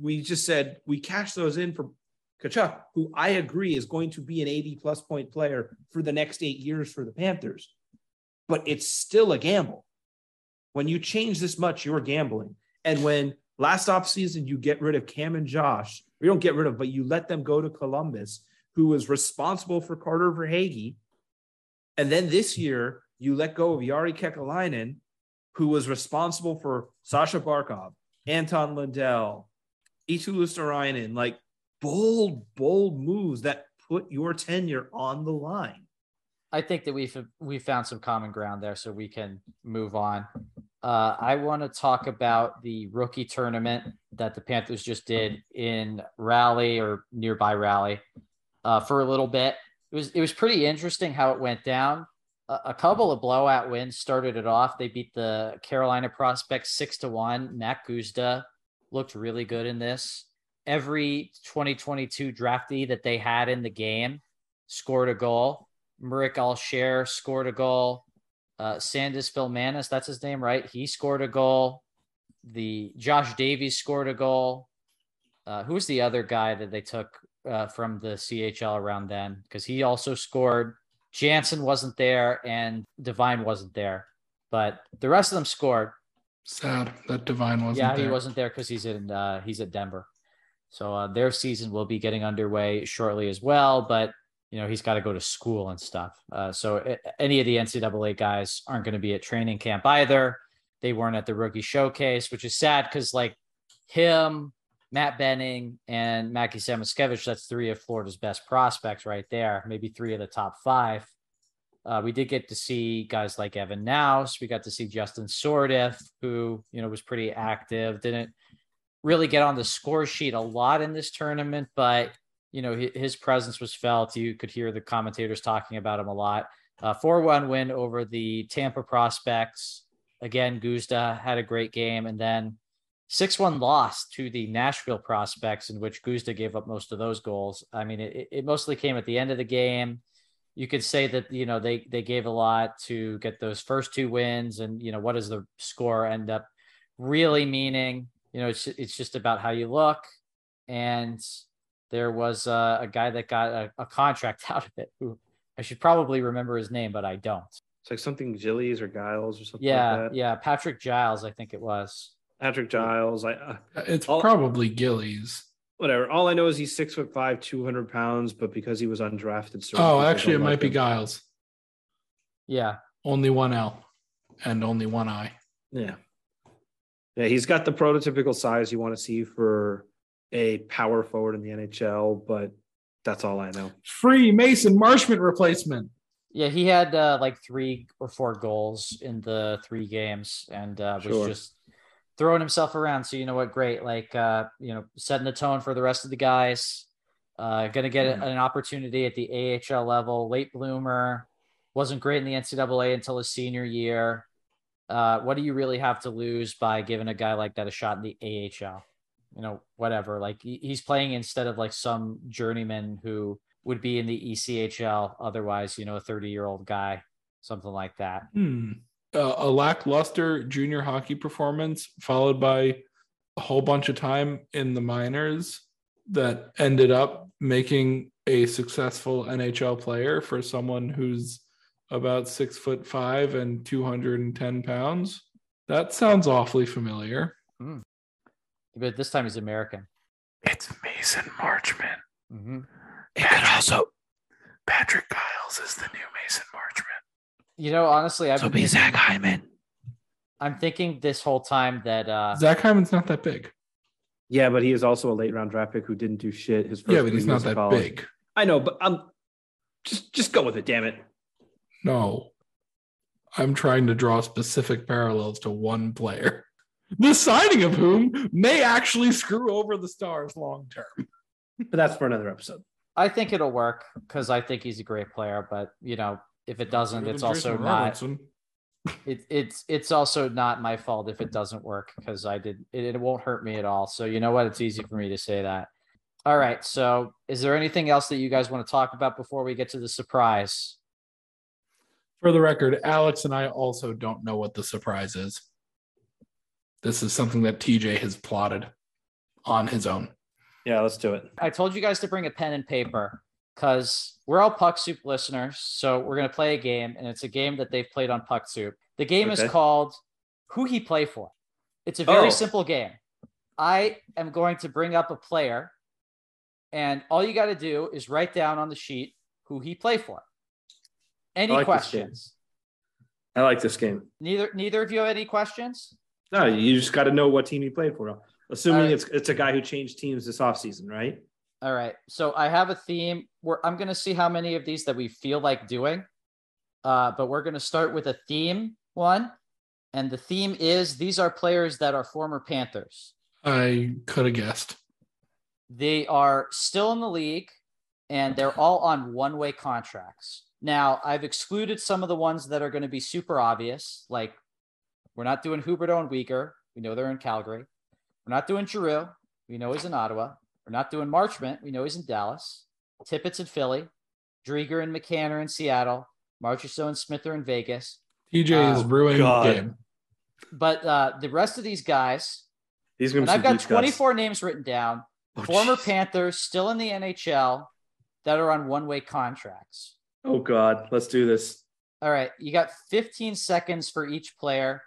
we just said we cash those in for Tkachuk, who I agree is going to be an 80 plus point player for the next eight years for the Panthers. But it's still a gamble. When you change this much, you're gambling. And when last offseason you get rid of Cam and Josh, or you don't get rid of, but you let them go to Columbus, who was responsible for Carter Verhaeghe. And then this year you let go of Jari Kekalainen, who was responsible for Sasha Barkov, Anton Lundell, Eetu Luostarinen, like bold, bold moves that put your tenure on the line. I think that we've we found some common ground there, so we can move on. Uh, I want to talk about the rookie tournament that the Panthers just did in Raleigh or nearby Raleigh uh, for a little bit. It was it was pretty interesting how it went down. A, couple of blowout wins started it off. They beat the Carolina prospects six to one. Mack Guzda looked really good in this. Every 2022 draftee that they had in the game scored a goal. Marek Alscher scored a goal. Uh, Sandis Vilmanis, that's his name, right? He scored a goal. The Josh Davies scored a goal. Uh, who was the other guy that they took uh, from the CHL around then? Because he also scored. Jansen wasn't there and Devine wasn't there, but the rest of them scored. Sad that Devine wasn't. yeah, there. he wasn't there because he's in uh, he's at Denver. So uh, their season will be getting underway shortly as well. But you know he's got to go to school and stuff. Uh, so any of the NCAA guys aren't going to be at training camp either. They weren't at the rookie showcase, which is sad because like him, Matt Benning, and Mackie Samoskevich, that's three of Florida's best prospects right there. Maybe three of the top five. Uh, we did get to see guys like Evan Nause. We got to see Justin Sourdif, who you know was pretty active. Didn't really get on the score sheet a lot in this tournament, but you know his presence was felt. You could hear the commentators talking about him a lot. Four one win over the Tampa prospects. Again, Guzda had a great game, and then six one loss to the Nashville prospects, in which Guzda gave up most of those goals. I mean, it, it mostly came at the end of the game. You could say that you know they they gave a lot to get those first two wins, and you know what does the score end up really meaning? You know, it's it's just about how you look, and there was a, a guy that got a, a, contract [laughs] out of it who I should probably remember his name, but I don't. It's like something Gillies or Giles or something yeah, like that. Yeah, Patrick Giles, I think it was. Patrick Giles. I uh, It's all- probably Gillies. whatever. All I know is he's six foot five, two hundred pounds, but because he was undrafted, certain Oh, actually, it might like be him. Giles. Yeah, Only one L and only one I. Yeah. Yeah, he's got the prototypical size you want to see for a power forward in the NHL, but that's all I know. Free Mason Marchment replacement. yeah, he had uh, like three or four goals in the three games, and uh, was Sure. just throwing himself around. So you know what? Great, like uh, you know, setting the tone for the rest of the guys. Uh, going to get Yeah. an opportunity at the AHL level. Late bloomer, wasn't great in the NCAA until his senior year. Uh, what do you really have to lose by giving a guy like that a shot in the AHL? You know, whatever. Like he's playing instead of like some journeyman who would be in the ECHL. Otherwise, you know, a 30 year old guy, something like that. Hmm. Uh, a lackluster junior hockey performance followed by a whole bunch of time in the minors that ended up making a successful NHL player for someone who's about six foot five and 210 pounds. That sounds awfully familiar. But this time he's American. It's Mason Marchment. Mhm. It could also Patrick Giles is the new Mason Marchment. You know, honestly, I've been thinking, Hyman. I'm thinking this whole time that uh, Zach Hyman's not that big. Yeah, but he is also a late round draft pick who didn't do shit his first Yeah, but he's not that college. big. I know, but I'm just just go with it, damn it. No. I'm trying to draw specific parallels to one player, [laughs] the signing of whom may actually screw over the Stars long term. But that's for another episode. I think it'll work because I think he's a great player. But you know, if it doesn't, it's also not. It, it's it's also not my fault if it doesn't work because I did it, it won't hurt me at all. So you know what? It's easy for me to say that. All right. So is there anything else that you guys want to talk about before we get to the surprise? For the record, Alex and I also don't know what the surprise is. This is something that TJ has plotted on his own. Yeah, let's do it. I told you guys to bring a pen and paper because we're all Puck Soup listeners. So we're going to play a game, and it's a game that they've played on Puck Soup. The game Okay. is called Who He Play For. It's a very Oh. simple game. I am going to bring up a player, and all you got to do is write down on the sheet who he play for. Any I like questions? I like this game. Neither neither of you have any questions? No, you just got to know what team he played for. Assuming it's it's a guy who changed teams this offseason, right? All right. So I have a theme where I'm going to see how many of these that we feel like doing. Uh, but we're going to start with a theme one. And the theme is these are players that are former Panthers. I could have guessed. They are still in the league and they're all on one way contracts. Now, I've excluded some of the ones that are going to be super obvious, like we're not doing Huberdeau and Weegar. We know they're in Calgary. We're not doing Giroux. We know he's in Ottawa. We're not doing Marchment. We know he's in Dallas. Tippett's in Philly. Driedger and McCann are in Seattle. Marchessault and Smith are in Vegas. TJ is Oh, ruining God. the game. But uh, the rest of these guys, He's going and I've got 24 names written down, Oh, former jeez. Panthers still in the NHL that are on one way contracts. Oh God, let's do this. All right, you got 15 seconds for each player.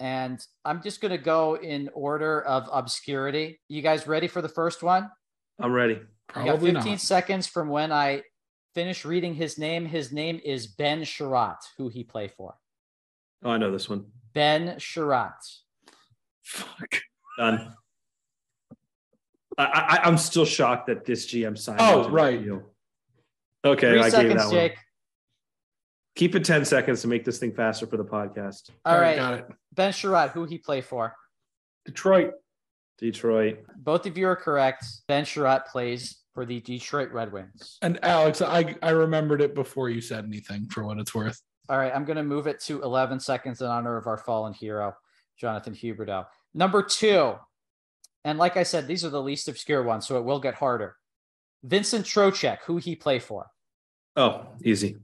And I'm just going to go in order of obscurity. You guys ready for the first one? I'm ready. You got 15 not. seconds from when I finish reading his name. His name is Ben Chiarot, who he play for. Oh, I know this one. Ben Chiarot. Fuck. Done. I, I, I'm still shocked that this GM signed. Oh, him to the right. Okay, Three I gave seconds, that one. Jake. Keep it 10 seconds to make this thing faster for the podcast. All right, got it. Ben Chiarot, who he play for. Detroit. Detroit. Both of you are correct. Ben Chiarot plays for the Detroit Red Wings. And Alex, I I remembered it before you said anything. For what it's worth. All right, I'm going to move it to 11 seconds in honor of our fallen hero, Jonathan Huberdeau. Number two, and like I said, these are the least obscure ones, so it will get harder. Vincent Trocheck, who he play for. Oh, easy.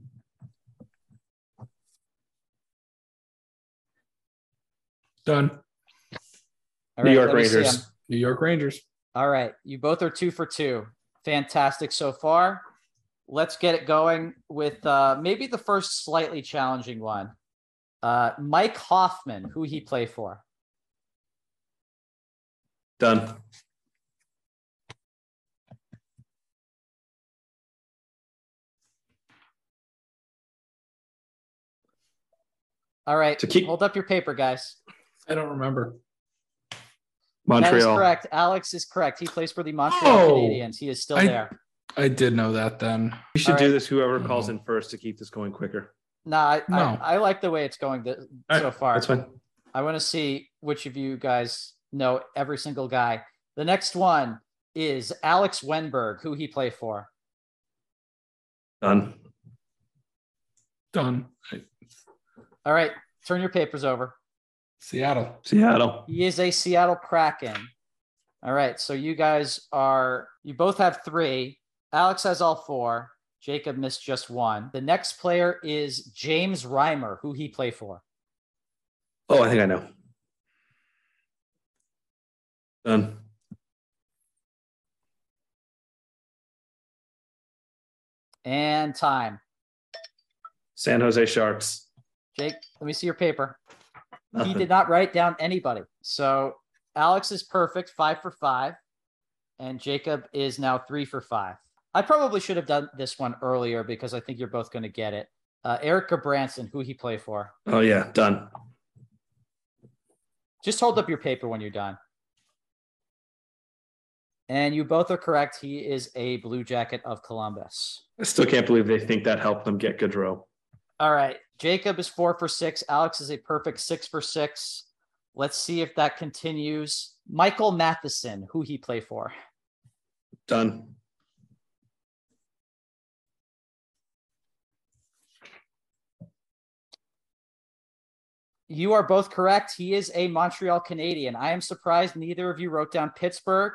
Done. All New right, York let me see Rangers. 'em. New York Rangers. All right, you both are two for two. Fantastic so far. Let's get it going with uh, maybe the first slightly challenging one. Uh, Mike Hoffman, who he play for. Done. All right, To keep- hold up your paper, guys. I don't remember. That is Montreal. correct. Alex is correct. He plays for the Montreal Oh, Canadiens. He is still I- there. I did know that then. We should All do right. this whoever calls Mhm. in first to keep this going quicker. No, I, No. I, I like the way it's going th- so right, far. That's fine. I want to see which of you guys know every single guy. The next one is Alex Wennberg, who he played for. Done. Done. All right, turn your papers over. Seattle. Seattle. He is a Seattle Kraken. All right, so you guys are you both have three. Alex has all four. Jacob missed just one. The next player is James Reimer, who he play for. Oh, I think I know. Done. And time. San Jose Sharks. Jake, let me see your paper. He [laughs] did not write down anybody. So Alex is perfect, five for five. And Jacob is now three for five. I probably should have done this one earlier because I think you're both going to get it. Uh, Eric Gudbranson, who he play for. Oh yeah, done. Just hold up your paper when you're done. And you both are correct. He is a Blue Jacket of Columbus. I still can't believe they think that helped them get Gaudreau. All right. Jacob is four for six. Alex is a perfect six for six. Let's see if that continues. Michael Matheson, who he play for. Done. You are both correct. He is a Montreal Canadian. I am surprised neither of you wrote down Pittsburgh.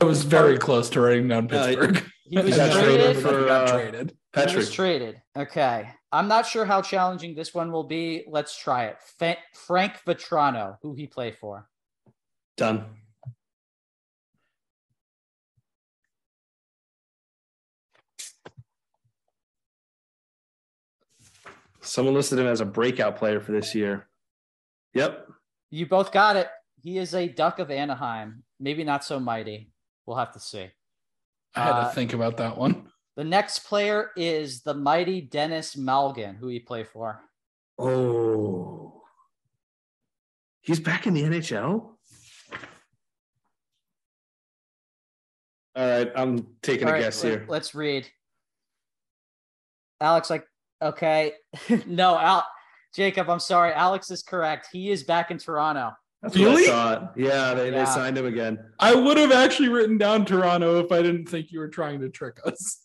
I was very close to writing down Yeah, Pittsburgh. He was [laughs] traded. traded for, for, got uh, traded. He was traded. Okay. I'm not sure how challenging this one will be. Let's try it. Fa- Frank Vatrano, who he play for. Done. Someone listed him as a breakout player for this year. Yep. You both got it. He is a Duck of Anaheim. Maybe not so mighty. We'll have to see. I had Uh, to think about that one. The next player is the mighty Denis Malgin, who he play for. Oh. He's back in the NHL? All right, I'm taking All a right, guess let- here. Let's read. Alex, like, okay. [laughs] no, Al Jacob, I'm sorry. Alex is correct. He is back in Toronto. That's Really? what I thought. Yeah, they, Yeah. they signed him again. I would have actually written down Toronto if I didn't think you were trying to trick us.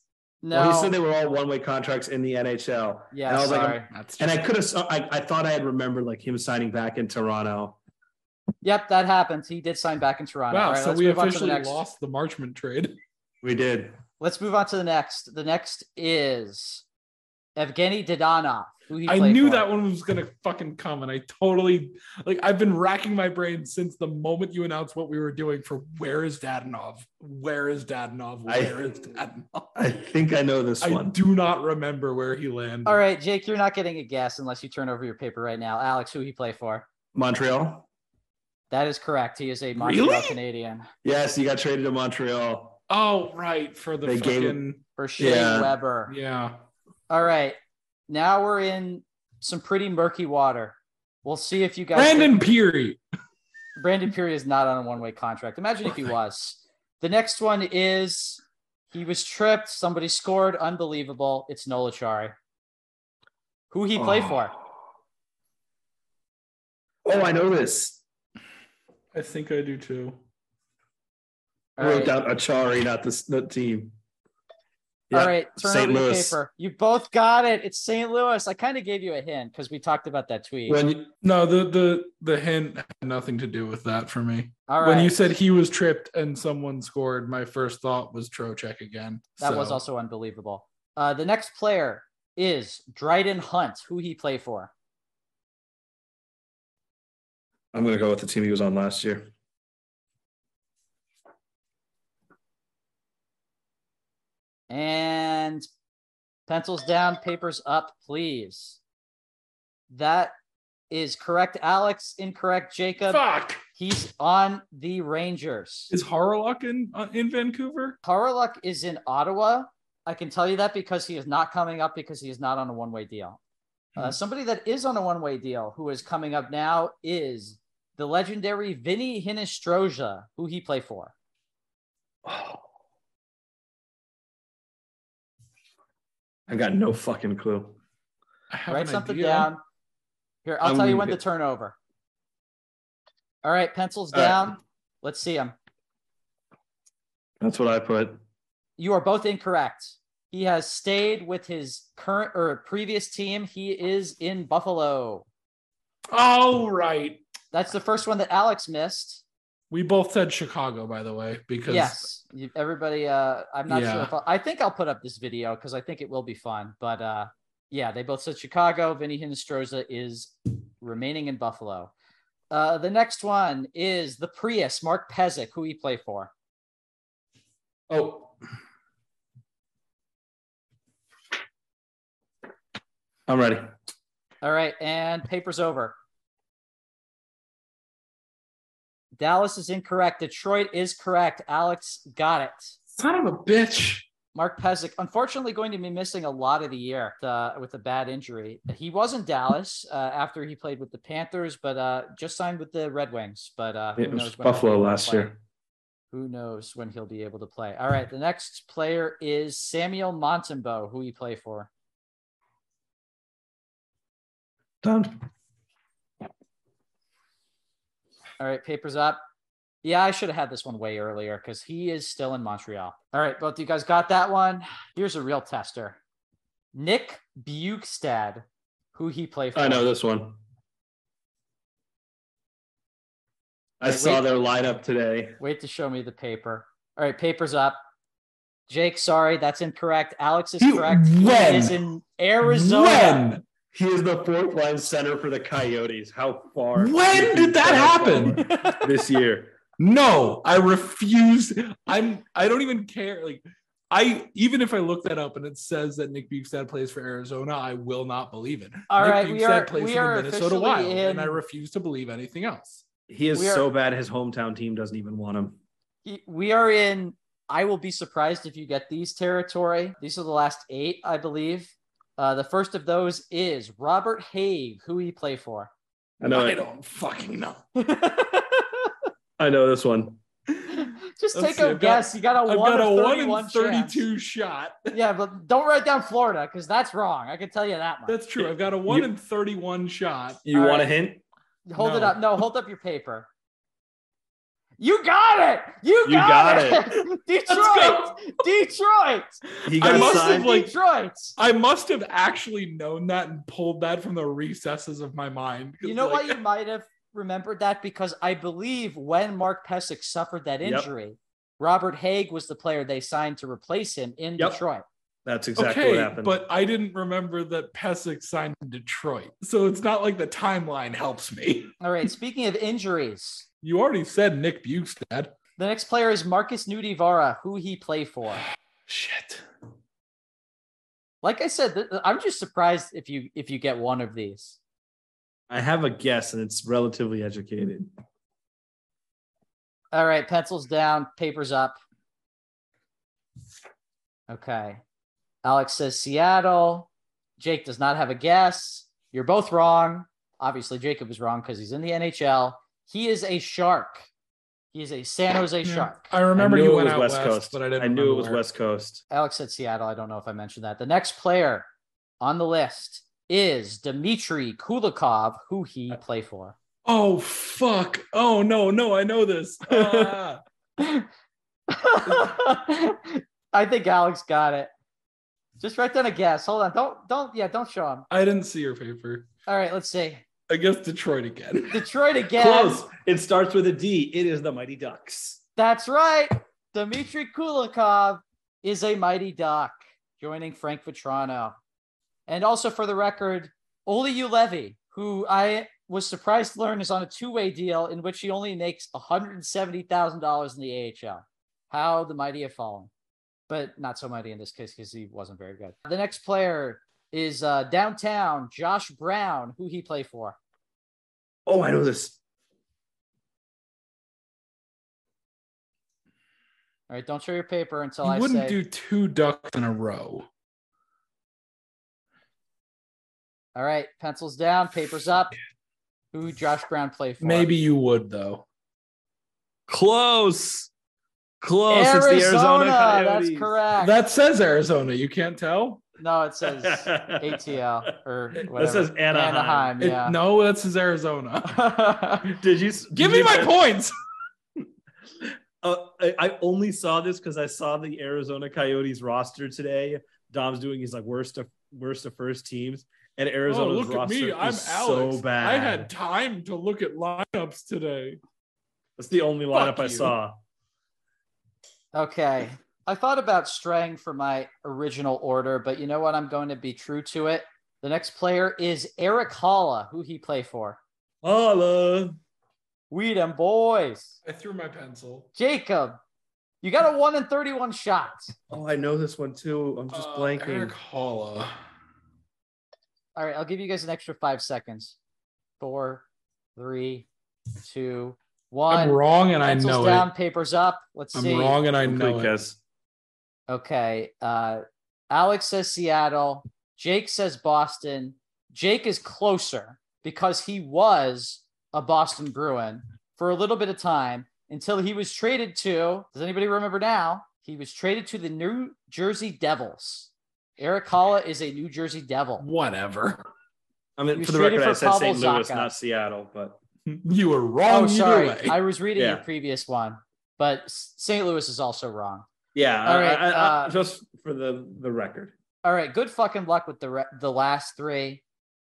No. Well, he said they were all one way contracts in the NHL. yeah, and I was like, sorry. That's And I could have, I, I thought I had remembered like him signing back in Toronto. Yep, that happened. He did sign back in Toronto. wow. All right, so we move on the officially lost the Marchment trade. We did. Let's move on to the next. The next is Evgeny Dadonov, who he I knew for. that one was gonna fucking come, and I totally like. I've been racking my brain since the moment you announced what we were doing for where is Dadonov? Where is Dadonov? I- Where is Dadonov? [laughs] I think I know this I one. I do not remember where he landed. All right, Jake, you're not getting a guess unless you turn over your paper right now. Alex, who he play for? Montreal. That is correct. He is a Montreal Really? Canadian Yes, he got traded to Montreal. Oh, right for the They gave fucking for Shea Yeah. Weber. yeah. All right, now we're in some pretty murky water. We'll see if you guys. Brandon Pirri. Brandon Pirri is not on a one-way contract. Imagine if he [laughs] was. The next one is he was tripped. Somebody scored. Unbelievable. It's Noel Acciari. Who he played Oh. for? Oh, I know this. I think I do too. I wrote right. down Acciari, not this the team. All Yeah, right, turn St. over your Louis. paper. You both got it. It's St. Louis. I kind of gave you a hint because we talked about that tweet. When you, No, the the the hint had nothing to do with that for me. All right, When you said he was tripped and someone scored, my first thought was Trocheck again. that was also unbelievable. Uh, the next player is Dryden Hunt, who he play for. I'm gonna go with the team he was on last year. And pencils down, papers up, please. That is correct, Alex. Incorrect, Jacob. fuck. He's on the Rangers. Is Hawryluk in uh, in Vancouver? Hawryluk is in Ottawa. I can tell you that because he is not coming up because he is not on a one way deal. Uh, Hmm. somebody that is on a one way deal who is coming up now is the legendary Vinny Hinostroza, who he play for. I got no fucking clue. I have Write something idea. down. Here, I'll I'm tell you gonna when to get- turn over. All right, pencils All right. down. Let's see him. That's what I put. You are both incorrect. He has stayed with his current or previous team. He is in Buffalo. Oh right. That's the first one that Alex missed. We both said Chicago, by the way, because yes, everybody. Uh, I'm not sure. If I'll, I think I'll put up this video because I think it will be fun. But uh, yeah, they both said Chicago. Vinny Hinostroza is remaining in Buffalo. Uh, the next one is the Prius, Mark Pysyk, who he play for. oh I'm ready. All right, and papers over. Dallas is incorrect. Detroit is correct. Alex got it. son of a bitch. Mark Pysyk, unfortunately, going to be missing a lot of the year uh, with a bad injury. He was in Dallas uh, after he played with the Panthers, but uh, just signed with the Red Wings. But uh, who It was when Buffalo last year. Who knows when he'll be able to play? All right, the next player is Samuel Montembeault, who he play for. Done. All right, papers up. Yeah, I should have had this one way earlier because he is still in Montreal. All right, both of you guys got that one. Here's a real tester. Nick Bjugstad, who he play for. I know this one. I saw their lineup today. Wait to show me the paper. All right, papers up. Jake, sorry, that's incorrect. Alex is You- correct. when? He is in Arizona. When? He is the fourth line center for the Coyotes. How far? When did that happen? [laughs] this year. No, I refuse. I'm. I don't even care. Like, I even if I look that up and it says that Nick Bjugstad plays for Arizona, I will not believe it. All Nick right, we are- plays we are Minnesota officially Wild, and I refuse to believe anything else. He is are- so bad his hometown team doesn't even want him. He- we are in. I will be surprised if you get these territory. These are the last eight, I believe. Uh, the first of those is Robert Hagg, who he play for. I know I it. don't fucking know. [laughs] I know this one. Just Let's take see, a I've got- guess. you got a I've one got a of one 31 in chance. thirty-two shot. [laughs] Yeah, but don't write down Florida because that's wrong. I can tell you that much. That's true. I've got a one You- in thirty-one shot. You All want right. a hint? hold it up. No, hold up your paper. You got it. You You got, got it. [laughs] Detroit. Detroit. He I got must have, signed. like- Detroit. I must have actually known that and pulled that from the recesses of my mind. You know like, why you [laughs] might have remembered that? Because I believe when Mark Pysyk suffered that Yep. injury, Robert Hagg was the player they signed to replace him in Yep. Detroit. That's exactly okay, what happened. but I didn't remember that Pysyk signed in Detroit, so it's not like the timeline helps me. [laughs] All right. Speaking of injuries, You already said Nick Bjugstad. the next player is Markus Nutivaara, who he play for. [sighs] Shit. Like I said, th- I'm just surprised if you if you get one of these. I have a guess, and it's relatively educated. All right, pencils down, papers up. Okay. Alex says Seattle. Jake does not have a guess. You're both wrong. Obviously, Jacob is wrong because he's in the NHL. He is a shark. He is a San Jose Yeah. shark. I remember I you went was out West west, Coast. but I didn't. I knew it was where. West Coast. Alex said Seattle. I don't know if I mentioned that. The next player on the list is Dmitry Kulikov, who he play for. Oh fuck! Oh no, no, I know this. Ah. [laughs] [laughs] I think Alex got it. Just write down a guess. Hold on. Don't don't yeah, don't show him. I didn't see your paper. All right, let's see. I guess Detroit again. [laughs] Detroit again. Close. It starts with a D. It is the Mighty Ducks. That's right. Dmitry Kulikov is a mighty duck, joining Frank Vatrano. And also for the record, Olli Juolevi, who I was surprised to learn is on a two-way deal in which he only makes $170,000 in the AHL. How the mighty have fallen. But not so mighty in this case because he wasn't very good. The next player is uh, downtown Josh Brown, who he play for. Oh, I know this. All right, don't show your paper until You I wouldn't say. do two ducks in a row. All right, pencils down, papers up. Who Josh Brown play for? Maybe you would though. Close. Close. Arizona. It's the Arizona That's correct. That says Arizona. You can't tell. no, it says ATL [laughs] or whatever. That says Anaheim. It- yeah. no, that says Arizona. [laughs] Did you did Give me you- my [laughs] points. Uh, I, I only saw this because I saw the Arizona Coyotes roster today. Dom's doing his like worst of worst of first teams, and Oh, Arizona's look at roster me. I'm is Alex. so bad. I had time to look at lineups today. That's the only lineup Fuck I you. saw. Okay. I thought about straying for my original order, but you know what? I'm going to be true to it. The next player is Eric Haula, who he play for. Holla. We them boys. I threw my pencil. Jacob, you got a one in 31 shots. Oh, I know this one too. I'm just Uh, blanking. Eric Haula. All right, I'll give you guys an extra five seconds. Four, three, two, one. I'm wrong and I Pencils know down, it. papers up. Let's I'm see. wrong and I know Complete it. Okay. Uh, Alex says Seattle. Jake says Boston. Jake is closer because he was a Boston Bruin for a little bit of time until he was traded to. Does anybody remember now? He was traded to the New Jersey Devils. Eric Haula is a New Jersey Devil. Whatever. I mean, for the traded record, I for said St. Louis, Zacha. not Seattle, but You were wrong Oh, either sorry. way. I was reading Yeah. your previous one, but St. Louis is also wrong. yeah. All right. I- right, I- I- uh, just for the the record. All right, good fucking luck with the re- the last three.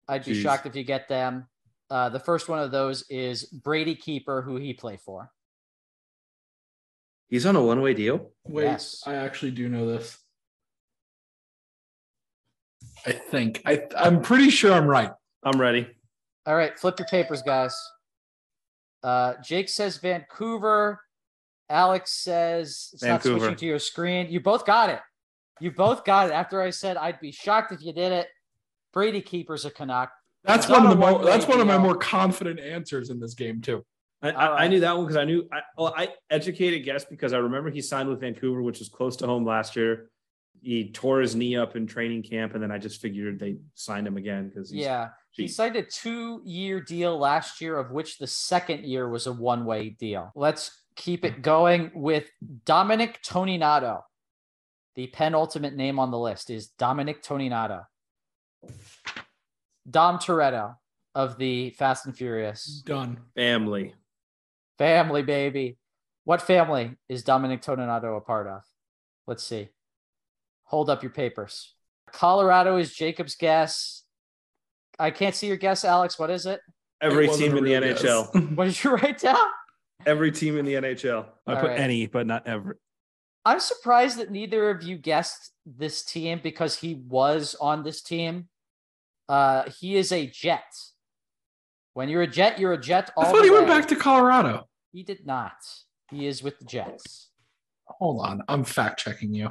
I'd be Jeez. shocked if you get them. Uh, the first one of those is Brady Keeper, who he play for. He's on a one way deal. Wait, Yes. I actually do know this. I think I I'm pretty sure I'm right. I'm ready. All right, flip your papers, guys. Uh, Jake says Vancouver. Alex says it's not Vancouver. switching to your screen. You both got it. You both got it. After I said I'd be shocked if you did it. Brady Keeper's a Canuck. That's It's one of the more that's one of my more confident answers in this game too. I, All I, I knew that one because I knew I, well, I educated guess because I remember he signed with Vancouver, which was close to home last year. He tore his knee up in training camp, and then I just figured they signed him again because Yeah. He signed a two year deal last year, of which the second year was a one way deal. Let's keep it going with Dominic Toninato. The penultimate name on the list is Dominic Toninato. Dom Toretto of the Fast and Furious Done. family. family, baby. What family is Dominic Toninato a part of? Let's see. Hold up your papers. Colorado is Jacob's guess. I can't see your guess, Alex. What is it? Every It team in the real guess. NHL. [laughs] What did you write down? Every team in the NHL. I All put right. any, but not every. I'm surprised that neither of you guessed this team because he was on this team. Uh, he is a Jet. When you're a Jet, you're a Jet. All I thought the he went back to Colorado. He did not. He is with the Jets. Hold on, I'm fact checking you.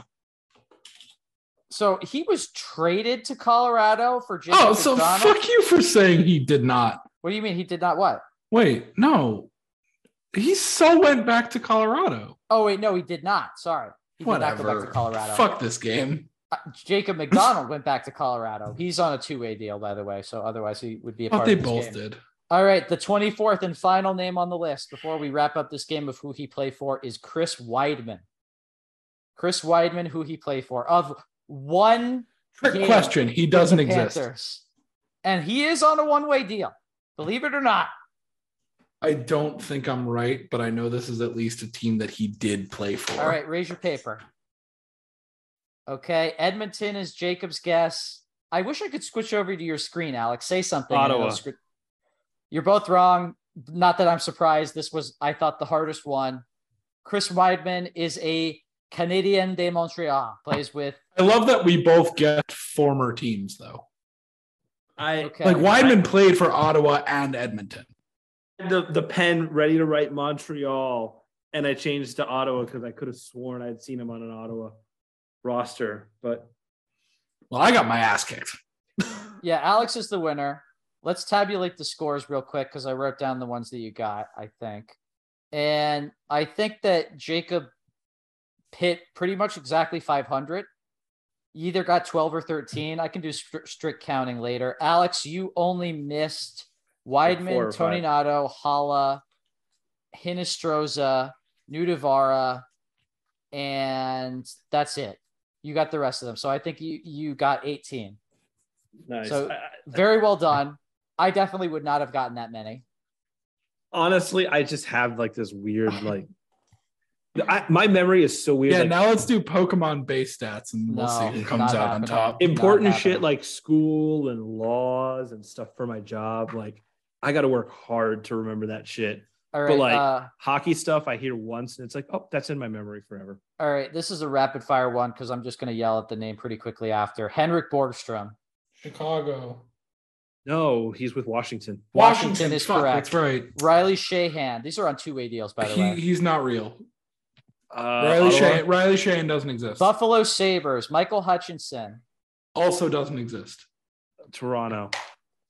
So he was traded to Colorado for Jacob Oh, so fuck you for saying he did not. What do you mean he did not what? Wait, no, he so went back to Colorado. Oh wait, no, he did not. Sorry, he did not go back to Colorado. Fuck this game. Uh, Jacob MacDonald went back to Colorado. He's on a two-way deal, by the way. So otherwise, he would be a But part they both game. did. All right, the 24th and final name on the list before we wrap up this game of who he played for is Chris Wideman. Chris Wideman, who he played for, of one Trick question. He doesn't exist. Panthers. And he is on a one-way deal. Believe it or not. I don't think I'm right, but I know this is at least a team that he did play for. All right, raise your paper. Okay, Edmonton is Jacob's guess. I wish I could switch over to your screen, Alex. Say something. and it'll Ottawa. You're both wrong. Not that I'm surprised. This was, I thought, the hardest one. Chris Wideman is a Canadian de Montreal. Plays with I love that we both get former teams though. I okay. Like Wideman played for Ottawa and Edmonton. the, the pen ready to write Montreal, and I changed to Ottawa because I could have sworn I'd seen him on an Ottawa roster. But Well, I got my ass kicked. [laughs] Yeah, Alex is the winner. Let's tabulate the scores real quick because I wrote down the ones that you got, I think. And I think that Jacob hit pretty much exactly 500. You either got 12 or 13. I can do stri- strict counting later. Alex, you only missed Like Wideman, or five. Toninato, Haula, Hinostroza, Nutivaara, and that's it. You got the rest of them. So I think you you got 18. nice. So- I- I- Very well done. I definitely would not have gotten that many. honestly, I just have like this weird like. I, my memory is so weird. Yeah, like, now let's do Pokemon base stats and we'll No, see who comes out on top. important shit like school and laws and stuff for my job. Like I got to work hard to remember that shit. All But, like- uh, Hockey stuff I hear once and it's like, oh, that's in my memory forever. all right. This is a rapid fire one because I'm just going to yell at the name pretty quickly after. Henrik Borgstrom. Chicago. No, he's with Washington. Washington is fuck, correct. That's right. Riley Sheahan. These are on two way deals, by the He, way. he's not real. Uh, Riley Shane, Riley Shane doesn't exist. Buffalo Sabres. Michael Hutchinson. Also doesn't exist. Toronto.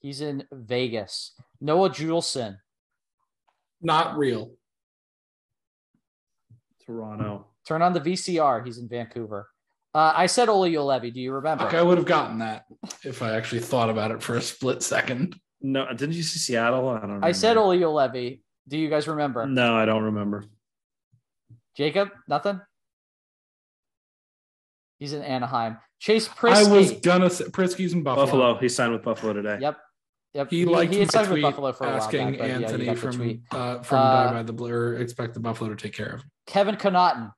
He's in Vegas. Noah Juulsen. Not real. Toronto. Turn on the VCR. He's in Vancouver. Uh, I said Olli Juolevi. Do you remember? Fuck, I would have gotten that if I actually thought about it for a split second. No, didn't you see Seattle? I don't. I said remember. Olli Juolevi. Do you guys remember? No, I don't remember. Jacob, nothing. He's in Anaheim. Chase Priskie. I was gonna say Priskie's in Buffalo. Buffalo. He signed with Buffalo today. Yep. Yep. He liked he signed with Buffalo for a while. asking back, but yeah, Anthony from uh, from Uh, Die by the Blur expect the Buffalo to take care of. him. Kevin Connauton.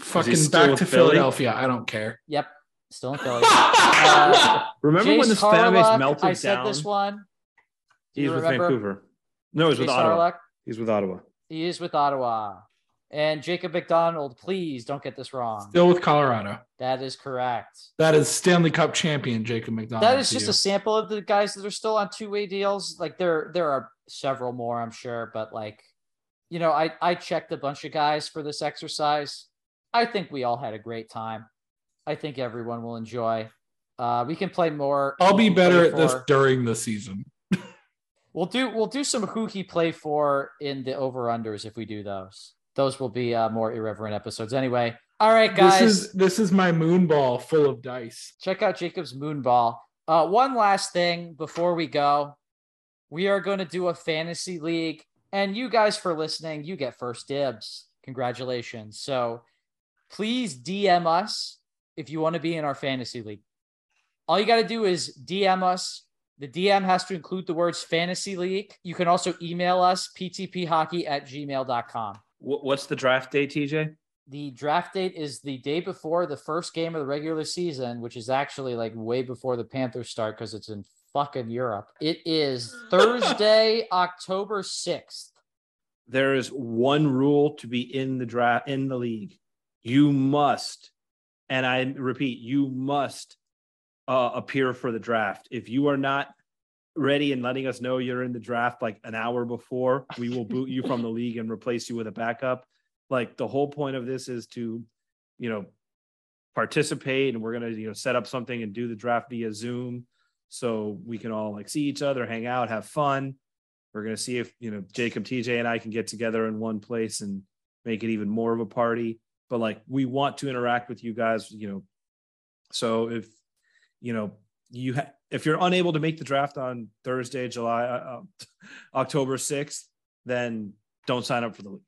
Fucking back to Philly? Philadelphia. I don't care. Yep. Still in Philly. [laughs] Uh, Remember when Jace this fan base melted I said down? this one. Do He's with remember? Vancouver. No, he's with Ottawa. Hawryluk. He's with Ottawa. He is with Ottawa. And Jacob MacDonald, please don't get this wrong. Still with Colorado. That is correct. That is Stanley Cup champion Jacob MacDonald. that is just you. a sample of the guys that are still on two-way deals. Like there, there are several more, I'm sure, but like, you know, I I checked a bunch of guys for this exercise. I think we all had a great time. I think everyone will enjoy. Uh, we can play more. I'll be better at this during the season. We'll do we'll do some who he played for in the over unders if we do those. Those will be uh, more irreverent episodes. Anyway, all right, guys. This is this is my moon ball full of dice. check out Jacob's Moonball. Uh, one last thing before we go, we are going to do a fantasy league, and you guys for listening, you get first dibs. Congratulations! So please DM us if you want to be in our fantasy league. All you got to do is DM us The DM has to include the words fantasy league. You can also email us ptphockey at gmail.com. Wh- What's the draft day, TJ? The draft date is the day before the first game of the regular season, which is actually like way before the Panthers start because it's in fucking Europe. It is [laughs] Thursday, October 6th. There is one rule to be in the draft in the league. You must, and I repeat, you must uh, appear for the draft. If you are not ready and letting us know you're in the draft like an hour before, we will boot you from the [laughs] league and replace you with a backup. Like the whole point of this is to, you know, participate and we're going to, you know, set up something and do the draft via Zoom so we can all like see each other, hang out, have fun. We're going to see if, you know, Jacob, TJ, and I can get together in one place and make it even more of a party. But like, we want to interact with you guys, you know. So if, you know, you ha- if you're unable to make the draft on Thursday, July, uh, uh, [laughs] October 6th, then don't sign up for the league.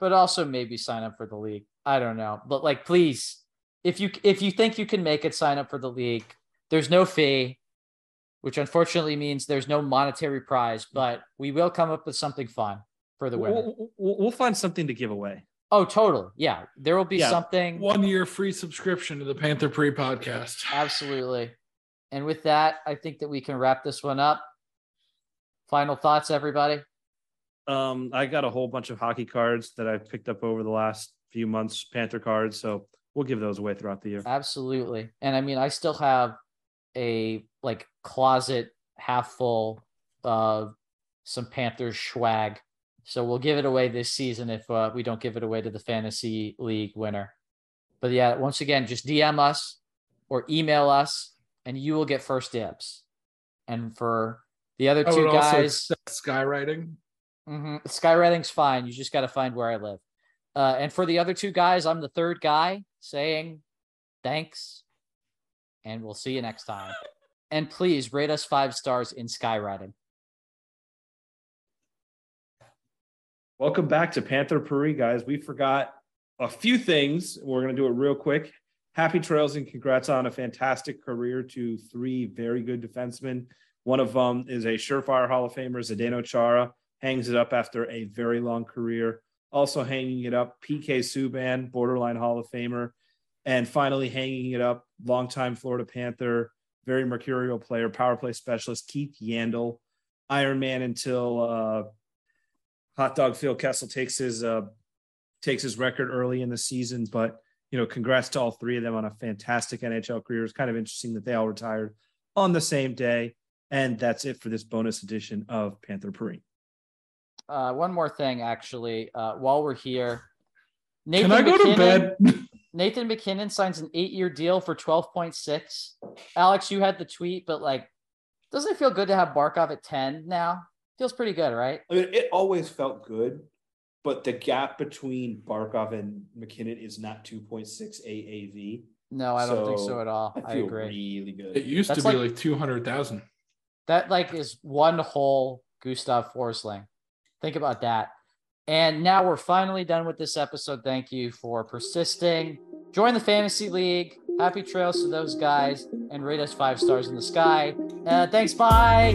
but also maybe sign up for the league. I don't know, but like, please, if you if you think you can make it, sign up for the league. There's no fee, which unfortunately means there's no monetary prize, but we will come up with something fun for the winner. We'll, we'll, we'll find something to give away. Oh, totally. Yeah, there will be Yeah. something. One year free subscription to the Panther Pre podcast. Absolutely. And with that, I think that we can wrap this one up. Final thoughts, everybody. Um, I got a whole bunch of hockey cards that I've picked up over the last few months, Panther cards. So we'll give those away throughout the year. Absolutely. And I mean, I still have a like closet half full of some Panthers swag. So we'll give it away this season if uh, we don't give it away to the fantasy league winner. But yeah, once again, just DM us or email us and you will get first dibs. And for the other two guys, skywriting. hmm Skywriting's fine. You just got to find where I live. Uh, and for the other two guys, I'm the third guy saying thanks, and we'll see you next time. And please rate us five stars in skywriting. Welcome back to Panther Puri, guys. We forgot a few things. We're going to do it real quick. Happy trails and congrats on a fantastic career to three very good defensemen. One of them is a surefire Hall of Famer, Zdeno Chara, hangs it up after a very long career. Also hanging it up, PK Subban, borderline Hall of Famer. And finally hanging it up, longtime Florida Panther, very mercurial player, power play specialist, Keith Yandle, Iron Man until uh, Hot Dog Phil Kessel takes his uh, takes his record early in the season. But you know, congrats to all three of them on a fantastic NHL career. It's kind of interesting that they all retired on the same day. And that's it for this bonus edition of Panther Puri. Uh, one more thing, actually, uh, while we're here, Nathan Can I go to MacKinnon- bed? Nathan MacKinnon signs an eight-year deal for twelve point six. Alex, you had the tweet, but like, doesn't it feel good to have Barkov at ten now? Feels pretty good, right? I mean, it always felt good, but the gap between Barkov and MacKinnon is not 2.6 AAV. No, I don't think so So, at all. I I, agree. really good. It used That's to be like- like, two hundred thousand. That like is one whole Gustav Forsling. Think about that. And now we're finally done with this episode. Thank you for persisting. Join the fantasy league. Happy trails to those guys and rate us five stars in the sky. Uh, thanks. Bye.